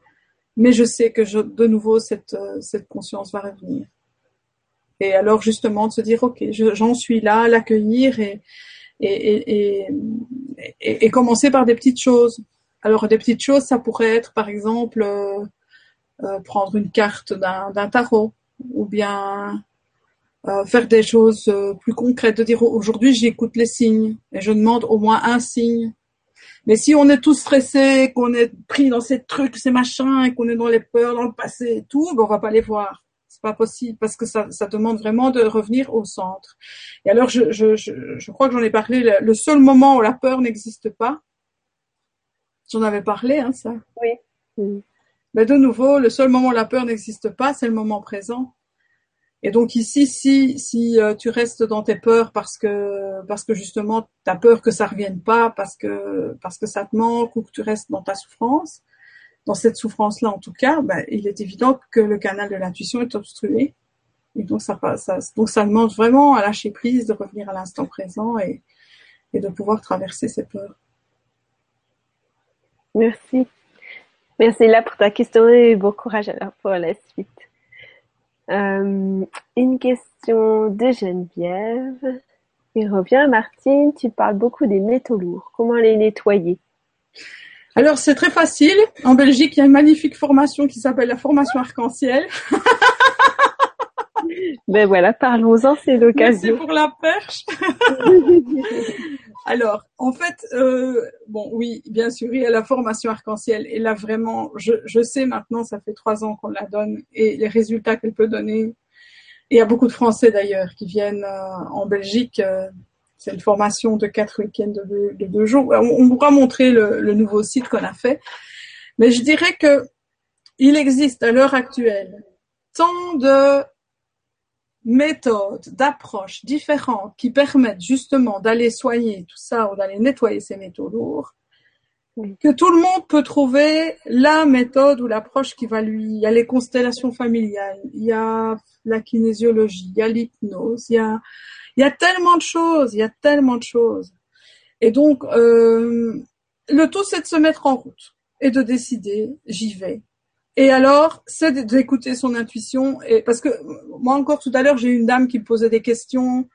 mais je sais que je, de nouveau, cette, euh, cette conscience va revenir. Et alors justement, de se dire, ok, je- j'en suis là, l'accueillir et, et, et, et, commencer par des petites choses. Alors des petites choses, ça pourrait être par exemple euh, euh, prendre une carte d'un tarot ou bien euh, faire des choses plus concrètes, de dire aujourd'hui j'écoute les signes et je demande au moins un signe. Mais si on est tous stressés, qu'on est pris dans ces trucs, ces machins, et qu'on est dans les peurs, dans le passé et tout, ben on va pas les voir. Pas possible parce que ça, ça demande vraiment de revenir au centre. Et alors je, je, je, je crois que j'en ai parlé. Le, le seul moment où la peur n'existe pas, j'en avais parlé, hein, ça. Oui. Mm. Mais de nouveau, le seul moment où la peur n'existe pas, c'est le moment présent. Et donc ici, si si euh, tu restes dans tes peurs parce que parce que justement tu as peur que ça revienne pas, parce que parce que ça te manque ou que tu restes dans ta souffrance, dans cette souffrance-là en tout cas, ben, il est évident que le canal de l'intuition est obstrué. Et donc ça, donc ça demande vraiment à lâcher prise, de revenir à l'instant présent et et de pouvoir traverser ces peurs. Merci. Merci là pour ta question et bon courage alors pour la suite. Euh, une question de Geneviève. Il revient, Martine, tu parles beaucoup des métaux lourds. Comment les nettoyer? Alors c'est très facile. En Belgique, il y a une magnifique formation qui s'appelle la formation arc-en-ciel. Ben voilà, parlons-en, c'est Merci l'occasion. pour la perche. Alors, en fait, euh, bon, oui, bien sûr, il y a la formation arc-en-ciel. Et là, vraiment, je, je sais maintenant, ça fait trois ans qu'on la donne et les résultats qu'elle peut donner. Et il y a beaucoup de Français d'ailleurs qui viennent euh, en Belgique. euh, c'est une formation de quatre week-ends de deux, de deux jours. On, on pourra montrer le, le nouveau site qu'on a fait. Mais je dirais que il existe à l'heure actuelle tant de méthodes, d'approches différentes qui permettent justement d'aller soigner tout ça ou d'aller nettoyer ces métaux lourds, que tout le monde peut trouver la méthode ou l'approche qui va lui. Il y a les constellations familiales, il y a la kinésiologie, il y a l'hypnose, il y a, il y a tellement de choses, il y a tellement de choses. Et donc, euh, le tout, c'est de se mettre en route et de décider, j'y vais. Et alors, c'est d'écouter son intuition. Et parce que moi encore tout à l'heure, j'ai une dame qui me posait des questions.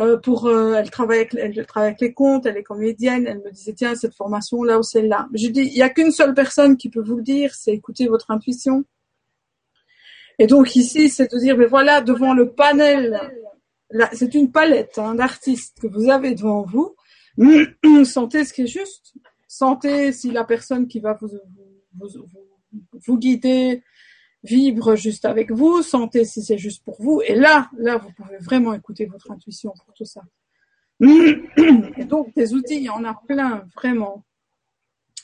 euh, pour, euh, elle travaille avec, elle travaille avec les comptes, elle est comédienne. Elle me disait tiens cette formation là ou celle-là. Je dis il y a qu'une seule personne qui peut vous le dire, c'est écouter votre intuition. Et donc ici, c'est de dire mais voilà devant le panel, là, c'est une palette hein, d'artistes que vous avez devant vous. Sentez ce qui est juste. Sentez si la personne qui va vous, vous, vous, vous guider vibre juste avec vous, sentez si c'est juste pour vous, et là, là, vous pouvez vraiment écouter votre intuition pour tout ça. Et donc, des outils, il y en a plein, vraiment.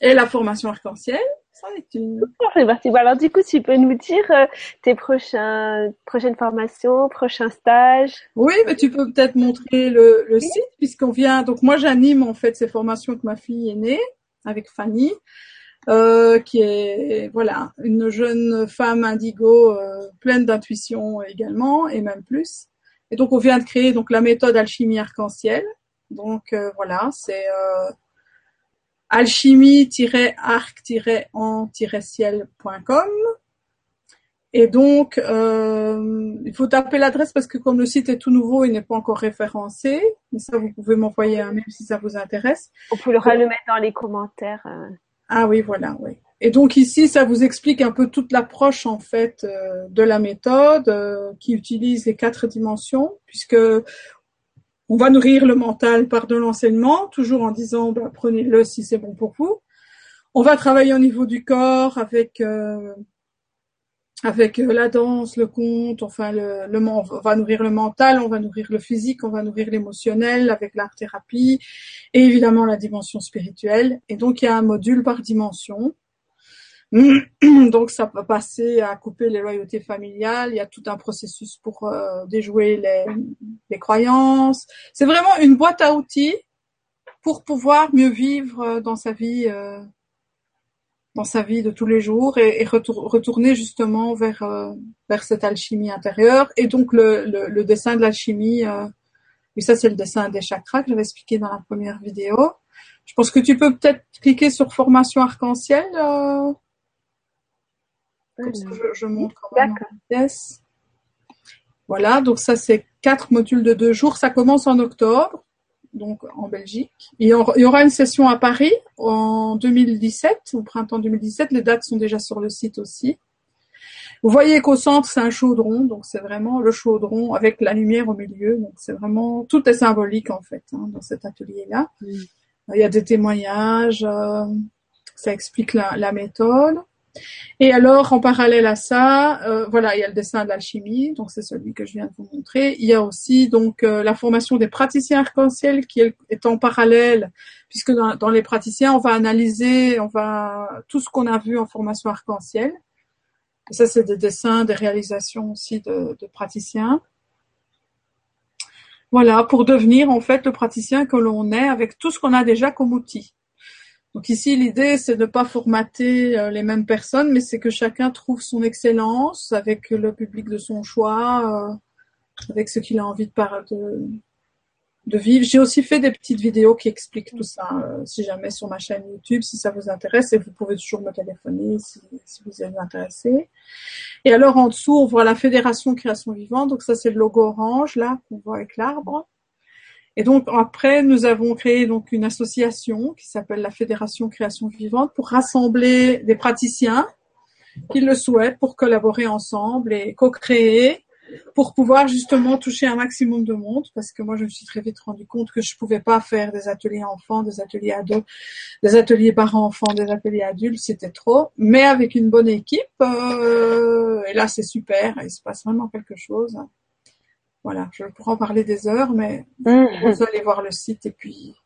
Et la formation arc-en-ciel, ça est une. Parfait, Martine. Bon, alors du coup, tu peux nous dire euh, tes prochains, prochaines formations, prochains stages? Oui, mais tu peux peut-être montrer le, le site, puisqu'on vient. Donc, moi, j'anime en fait ces formations que ma fille est née avec Fanny. Euh, qui est voilà une jeune femme indigo euh, pleine d'intuition également et même plus. Et donc on vient de créer donc la méthode alchimie arc-en-ciel. Donc voilà, c'est alchimie-arc-en-ciel.com. Et donc euh, il faut taper l'adresse parce que comme le site est tout nouveau, il n'est pas encore référencé. Mais ça, vous pouvez m'envoyer un mail si ça vous intéresse. On pourra le mettre dans les commentaires. euh. Ah oui, voilà, oui. Et donc ici, ça vous explique un peu toute l'approche en fait euh, de la méthode euh, qui utilise les quatre dimensions, puisque on va nourrir le mental par de l'enseignement, toujours en disant bah, prenez-le si c'est bon pour vous. On va travailler au niveau du corps avec euh, avec euh, la danse, le conte, enfin le, le on va nourrir le mental, on va nourrir le physique, on va nourrir l'émotionnel avec l'art thérapie et évidemment la dimension spirituelle. Et donc il y a un module par dimension. Donc ça peut passer à couper les loyautés familiales. Il y a tout un processus pour euh, déjouer les, les croyances. C'est vraiment une boîte à outils pour pouvoir mieux vivre dans sa vie, euh, dans sa vie de tous les jours et, et retourner justement vers euh, vers cette alchimie intérieure. Et donc le, le, le dessin de l'alchimie, euh, et ça c'est le dessin des chakras que j'avais expliqué dans la première vidéo. Je pense que tu peux peut-être cliquer sur formation arc-en-ciel. Ça, je, je montre quand même. Voilà, donc ça c'est quatre modules de deux jours. Ça commence en octobre, donc en Belgique. Et il y aura une session à Paris en 2017, au printemps 2017. Les dates sont déjà sur le site aussi. Vous voyez qu'au centre c'est un chaudron, donc c'est vraiment le chaudron avec la lumière au milieu. Donc c'est vraiment tout est symbolique en fait hein, dans cet atelier-là. Mm. Il y a des témoignages, euh, ça explique la, la, méthode. Et alors, en parallèle à ça, euh, voilà, il y a le dessin de l'alchimie, donc c'est celui que je viens de vous montrer. Il y a aussi donc euh, la formation des praticiens arc-en-ciel qui est en parallèle, puisque dans, dans, les praticiens, on va analyser, on va tout ce qu'on a vu en formation arc-en-ciel. Ça, c'est des dessins, des réalisations aussi de, de praticiens. Voilà, pour devenir en fait le praticien que l'on est avec tout ce qu'on a déjà comme outil. Donc ici, l'idée, c'est de ne pas formater euh, les mêmes personnes, mais c'est que chacun trouve son excellence avec le public de son choix, euh, avec ce qu'il a envie de, de, de vivre. J'ai aussi fait des petites vidéos qui expliquent tout ça, euh, si jamais sur ma chaîne YouTube, si ça vous intéresse, et vous pouvez toujours me téléphoner si, si vous êtes intéressé. Et alors en dessous, on voit la Fédération Création Vivante, donc ça c'est le logo orange là qu'on voit avec l'arbre. Et donc après, nous avons créé donc une association qui s'appelle la Fédération Création Vivante pour rassembler des praticiens qui le souhaitent pour collaborer ensemble et co-créer pour pouvoir justement toucher un maximum de monde, parce que moi je me suis très vite rendu compte que je pouvais pas faire des ateliers enfants, des ateliers ados, des ateliers parents-enfants, des ateliers adultes, c'était trop. Mais avec une bonne équipe, euh, et là c'est super, il se passe vraiment quelque chose. Voilà, je pourrais en parler des heures, mais mmh. vous allez voir le site et puis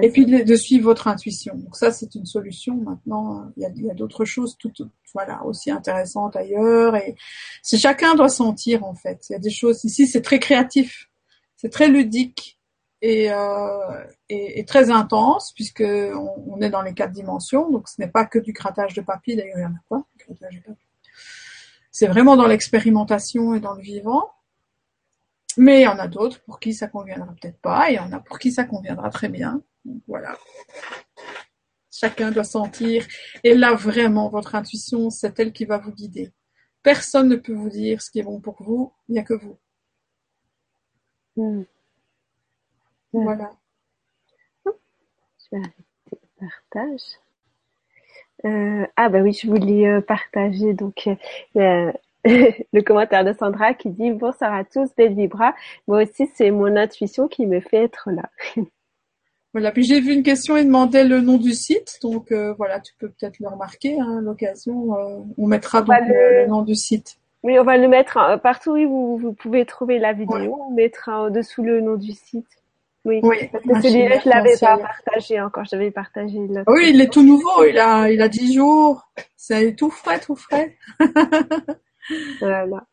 et puis de, suivre votre intuition. Donc ça, c'est une solution. Maintenant, il y a, a d'autres choses, tout, voilà, aussi intéressantes ailleurs. Et si chacun doit sentir, en fait, il y a des choses ici, c'est très créatif, c'est très ludique et, euh, et, et, très intense puisque on, on, est dans les quatre dimensions. Donc ce n'est pas que du grattage de papier. D'ailleurs, il y en a pas. C'est vraiment dans l'expérimentation et dans le vivant. Mais il y en a d'autres pour qui ça conviendra peut-être pas, et il y en a pour qui ça conviendra très bien. Donc voilà. Chacun doit sentir. Et là, vraiment, votre intuition, c'est elle qui va vous guider. Personne ne peut vous dire ce qui est bon pour vous, il n'y a que vous. Mmh. Voilà. Je vais arrêter le partage. Euh, ah bah oui, je voulais euh, partager donc euh, le commentaire de Sandra qui dit bonsoir à tous, belle vibra. Moi aussi, c'est mon intuition qui me fait être là. voilà. Puis j'ai vu une question et demandait le nom du site, donc euh, voilà, tu peux peut-être le remarquer. Hein, l'occasion, euh, on mettra donc le... nom du site. Oui, on va le mettre euh, partout où vous, pouvez trouver la vidéo. On mettra en dessous le nom du site. Oui, oui parce que celui-là, je l'avais pas partagé encore. Je l'avais partagé. Oui, il est tout nouveau. Il a, il a 10 jours. C'est tout frais, tout frais. Voilà.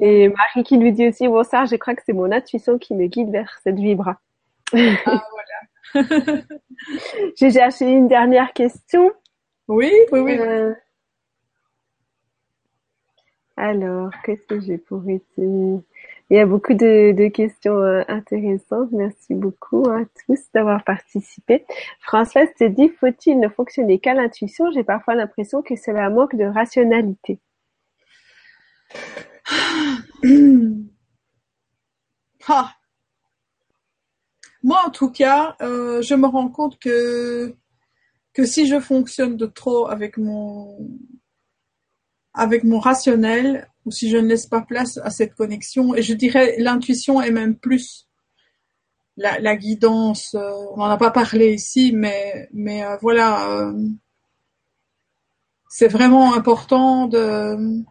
Et Marie qui lui dit aussi, bonsoir, je crois que c'est mon intuition qui me guide vers cette vibra. Ah, voilà. J'ai cherché une dernière question. Oui, oui, oui. Euh... Alors, qu'est-ce que j'ai pour ici Il y a beaucoup de, de questions euh, intéressantes. Merci beaucoup à tous d'avoir participé. Françoise te dit, faut-il ne fonctionner qu'à l'intuition? J'ai parfois l'impression que cela manque de rationalité. Ah. Moi, en tout cas, euh, je me rends compte que si je fonctionne de trop avec mon avec mon rationnel ou si je ne laisse pas place à cette connexion, et je dirais l'intuition est même plus la, guidance. Euh, on n'en a pas parlé ici, mais euh, voilà, c'est vraiment important de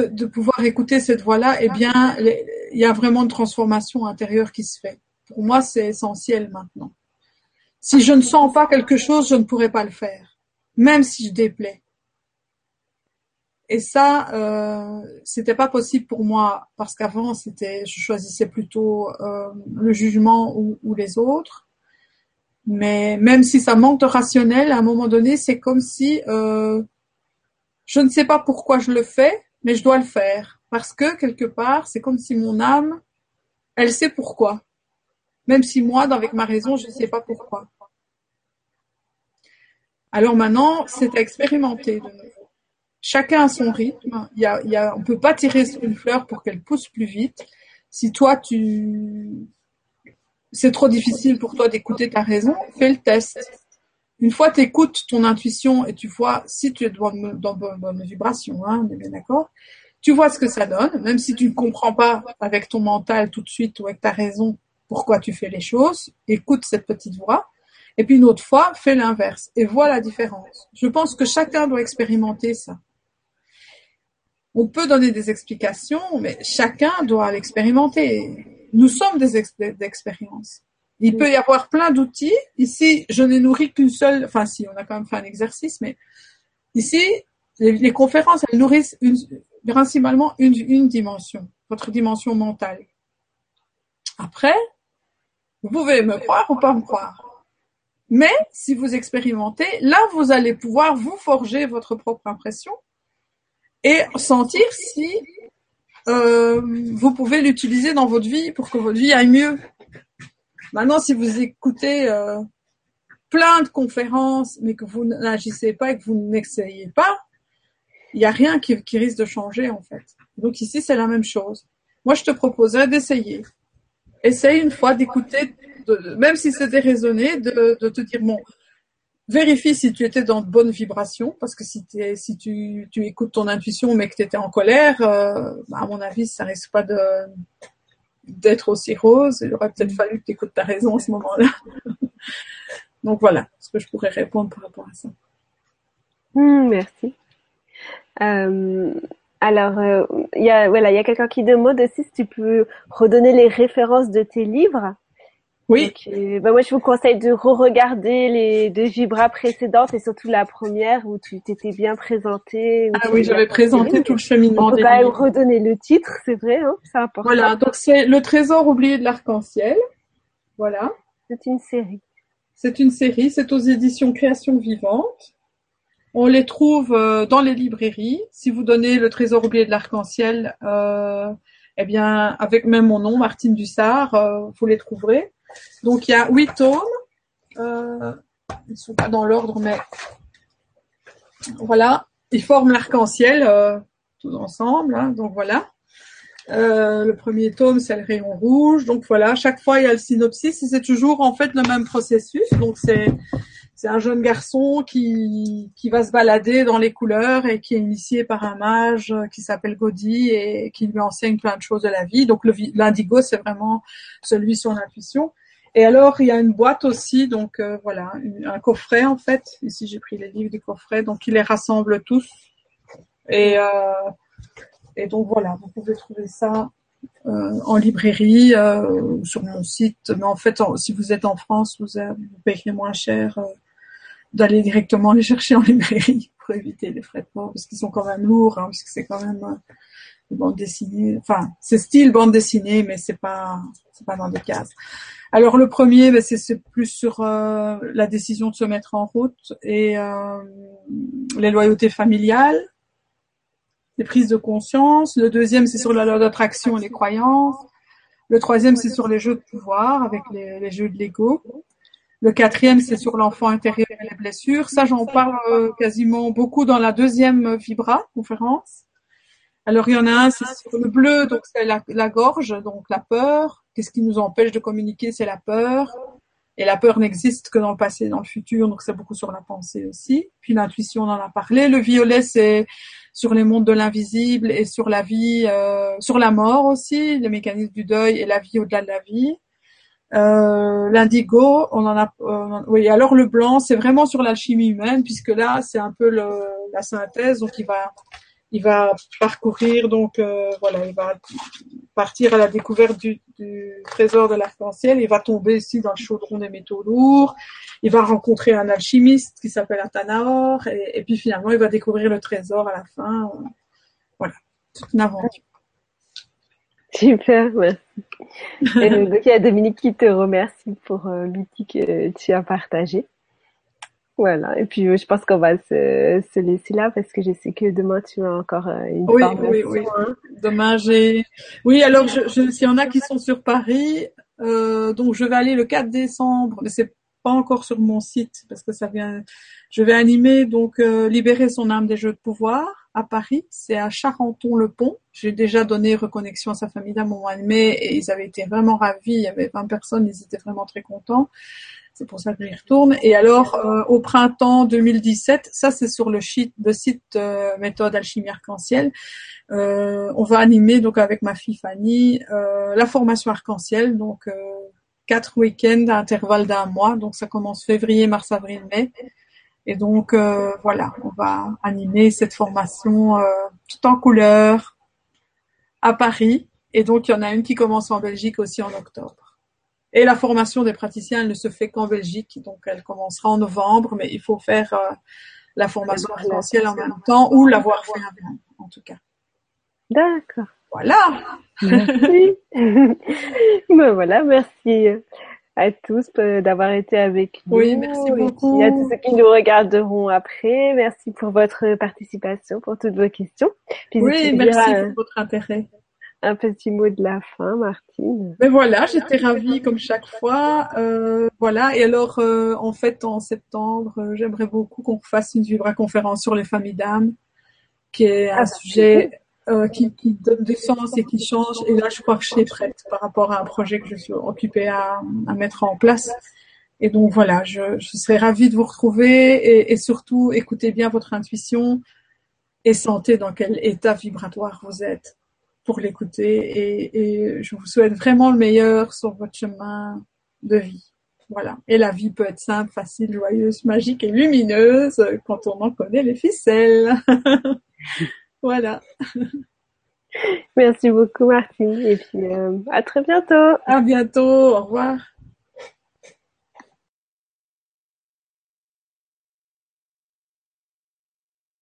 de, pouvoir écouter cette voix-là, eh bien, il y a vraiment une transformation intérieure qui se fait. Pour moi, c'est essentiel maintenant. Si je ne sens pas quelque chose, je ne pourrais pas le faire. même si je déplais. Et ça, euh, c'était pas possible pour moi parce qu'avant, c'était, je choisissais plutôt euh, le jugement ou, ou, les autres. Mais même si ça manque de rationnel, à un moment donné, c'est comme si euh, je ne sais pas pourquoi je le fais, mais je dois le faire parce que quelque part, c'est comme si mon âme, elle sait pourquoi, même si moi, avec ma raison, je ne sais pas pourquoi. Alors maintenant, c'est à expérimenter de nouveau chacun a son rythme. Y a, on peut pas tirer sur une fleur pour qu'elle pousse plus vite. Si toi, tu, c'est trop difficile pour toi d'écouter ta raison, fais le test. Une fois tu ton intuition et tu vois si tu es dans, dans bonne, bonne vibration, hein, on d'accord, tu vois ce que ça donne, même si tu ne comprends pas avec ton mental tout de suite ou avec ta raison pourquoi tu fais les choses, écoute cette petite voix. Et puis une autre fois, fais l'inverse et vois la différence. Je pense que chacun doit expérimenter ça on peut donner des explications, mais chacun doit l'expérimenter. Nous sommes des, expériences. Il peut y avoir plein d'outils. Ici, je n'ai nourri qu'une seule, enfin si, on a quand même fait un exercice, mais ici, les, conférences, elles nourrissent principalement une, une dimension, votre dimension mentale. Après, vous pouvez me croire ou pas me croire. Mais si vous expérimentez, là, vous allez pouvoir vous forger votre propre impression et sentir si euh, vous pouvez l'utiliser dans votre vie pour que votre vie aille mieux. Maintenant, si vous écoutez euh, plein de conférences, mais que vous n'agissez pas et que vous n'essayez pas, il n'y a rien qui, risque de changer en fait. Donc ici, c'est la même chose. Moi, je te proposerais d'essayer. Essaye une fois d'écouter, même si c'est déraisonné, de, te dire, bon, vérifie si tu étais dans de bonnes vibrations, parce que si, tu, écoutes ton intuition mais que tu étais en colère, euh, à mon avis, ça risque pas de d'être aussi rose. Il aurait peut-être fallu que tu écoutes ta raison à ce moment-là. Donc voilà ce que je pourrais répondre par rapport à ça. Hmm, merci. Euh, alors, euh, il y a voilà, il y a quelqu'un qui demande aussi si tu peux redonner les références de tes livres. Oui. bah moi, je vous conseille de re-regarder les deux vibras précédentes et surtout la première où tu t'étais bien présentée. Ah oui, j'avais présenté tout le cheminement. On peut quand même redonner le titre, c'est vrai, hein, c'est important. Voilà, donc c'est Le Trésor oublié de l'arc-en-ciel. Voilà. C'est une série. C'est une série, c'est aux éditions Création Vivante. On les trouve euh, dans les librairies. Si vous donnez Le Trésor oublié de l'arc-en-ciel, euh, eh bien, avec même mon nom, Martine Dussard, euh, vous les trouverez. Donc il y a huit tomes. Euh, ils ne sont pas dans l'ordre, mais voilà. Ils forment l'arc-en-ciel euh, tous ensemble. Hein. donc voilà. Euh, le premier tome, c'est le rayon rouge. Donc voilà, chaque fois il y a le synopsis et c'est toujours en fait le même processus. Donc c'est c'est un jeune garçon qui, qui va se balader dans les couleurs et qui est initié par un mage qui s'appelle Gaudi et qui lui enseigne plein de choses de la vie. Donc l'indigo, c'est vraiment celui sur l'intuition. Et alors, il y a une boîte aussi, donc euh, voilà, un coffret en fait. Ici, j'ai pris les livres du coffret, donc il les rassemble tous. Et, euh, et donc voilà, vous pouvez trouver ça euh, en librairie euh, sur mon site. Mais en fait, si vous êtes en France, vous, vous payerez moins cher d'aller directement les chercher en librairie pour éviter les frais de port, parce qu'ils sont quand même lourds, hein, parce que c'est quand même des bandes dessinées. Enfin, c'est style bande dessinée, mais c'est pas c'est pas dans des cases. Alors le premier, ben, c'est plus sur euh, la décision de se mettre en route et euh, les loyautés familiales, les prises de conscience. Le deuxième, c'est sur la loi d'attraction et les croyances. Le troisième, c'est sur les jeux de pouvoir avec les, les jeux de l'ego. Le quatrième, c'est sur l'enfant intérieur et les blessures. Ça, j'en parle euh, quasiment beaucoup dans la deuxième Vibra conférence. Alors, il y en a un, c'est sur le bleu, donc c'est la, gorge, donc la peur. Qu'est-ce qui nous empêche de communiquer? C'est la peur. Et la peur n'existe que dans le passé dans le futur, donc c'est beaucoup sur la pensée aussi. Puis l'intuition, on en a parlé. Le violet, c'est sur les mondes de l'invisible et sur la vie, euh, sur la mort aussi, les mécanismes du deuil et la vie au-delà de la vie. Euh, L'indigo, on en a. Euh, oui, alors le blanc, c'est vraiment sur l'alchimie humaine, puisque là, c'est un peu le, la synthèse, donc il va il va parcourir donc euh, voilà il va partir à la découverte du, du trésor de l'arc-en-ciel. Il va tomber ici dans le chaudron des métaux lourds. Il va rencontrer un alchimiste qui s'appelle Atanaor. Et, et, puis finalement, il va découvrir le trésor à la fin. Voilà, c'est une aventure. Super, merci. Et donc, il y a Dominique qui te remercie pour euh, l'outil que tu as partagé. Voilà. Et puis, je pense qu'on va se, se, laisser là parce que je sais que demain, tu as encore euh, une oui, Oui, oui, hein. Demain, j'ai... Oui, alors, je, je, s'il y en a qui sont sur Paris, euh, donc je vais aller le 4 décembre, mais c'est pas encore sur mon site parce que ça vient... Je vais animer, donc, euh, Libérer son âme des jeux de pouvoir à Paris. C'est à Charenton-le-Pont. J'ai déjà donné reconnexion à sa famille d'un moment animé et ils avaient été vraiment ravis. Il y avait 20 personnes, ils étaient vraiment très contents. C'est pour ça que j'y retourne. Et alors, euh, au printemps 2017, ça c'est sur le site euh, méthode alchimie arc-en-ciel. Euh, on va animer donc avec ma fille Fanny euh, la formation arc-en-ciel, donc euh, quatre week-ends à intervalle d'un mois. Donc ça commence février, mars, avril, mai. Et donc voilà, on va animer cette formation tout en couleur à Paris. Et donc il y en a une qui commence en Belgique aussi en octobre. Et la formation des praticiens, elle ne se fait qu'en Belgique, donc elle commencera en novembre, mais il faut faire euh, la formation présentielle en même temps ou l'avoir fait avant, en tout cas. D'accord. Voilà. Merci. ben voilà, merci à tous euh, d'avoir été avec nous. Oui, merci beaucoup. Et à tous ceux qui nous regarderont après, merci pour votre participation, pour toutes vos questions. Puis oui, merci pour votre intérêt un petit mot de la fin, Martine. Mais voilà, j'étais ravie comme chaque fois. Euh, voilà, et alors euh, en fait en septembre, euh, j'aimerais beaucoup qu'on fasse une vibra-conférence sur les familles d'âme, qui est un ah, sujet euh, qui, donne du sens et qui change. Et là, je crois que je suis prête par rapport à un projet que je suis occupée à, mettre en place. Et donc voilà, je, je serais ravie de vous retrouver et, surtout écoutez bien votre intuition et sentez dans quel état vibratoire vous êtes pour l'écouter et, je vous souhaite vraiment le meilleur sur votre chemin de vie. Voilà. Et la vie peut être simple, facile, joyeuse, magique et lumineuse quand on en connaît les ficelles. voilà. Merci beaucoup Martine et puis euh, à très bientôt. À bientôt. Au revoir.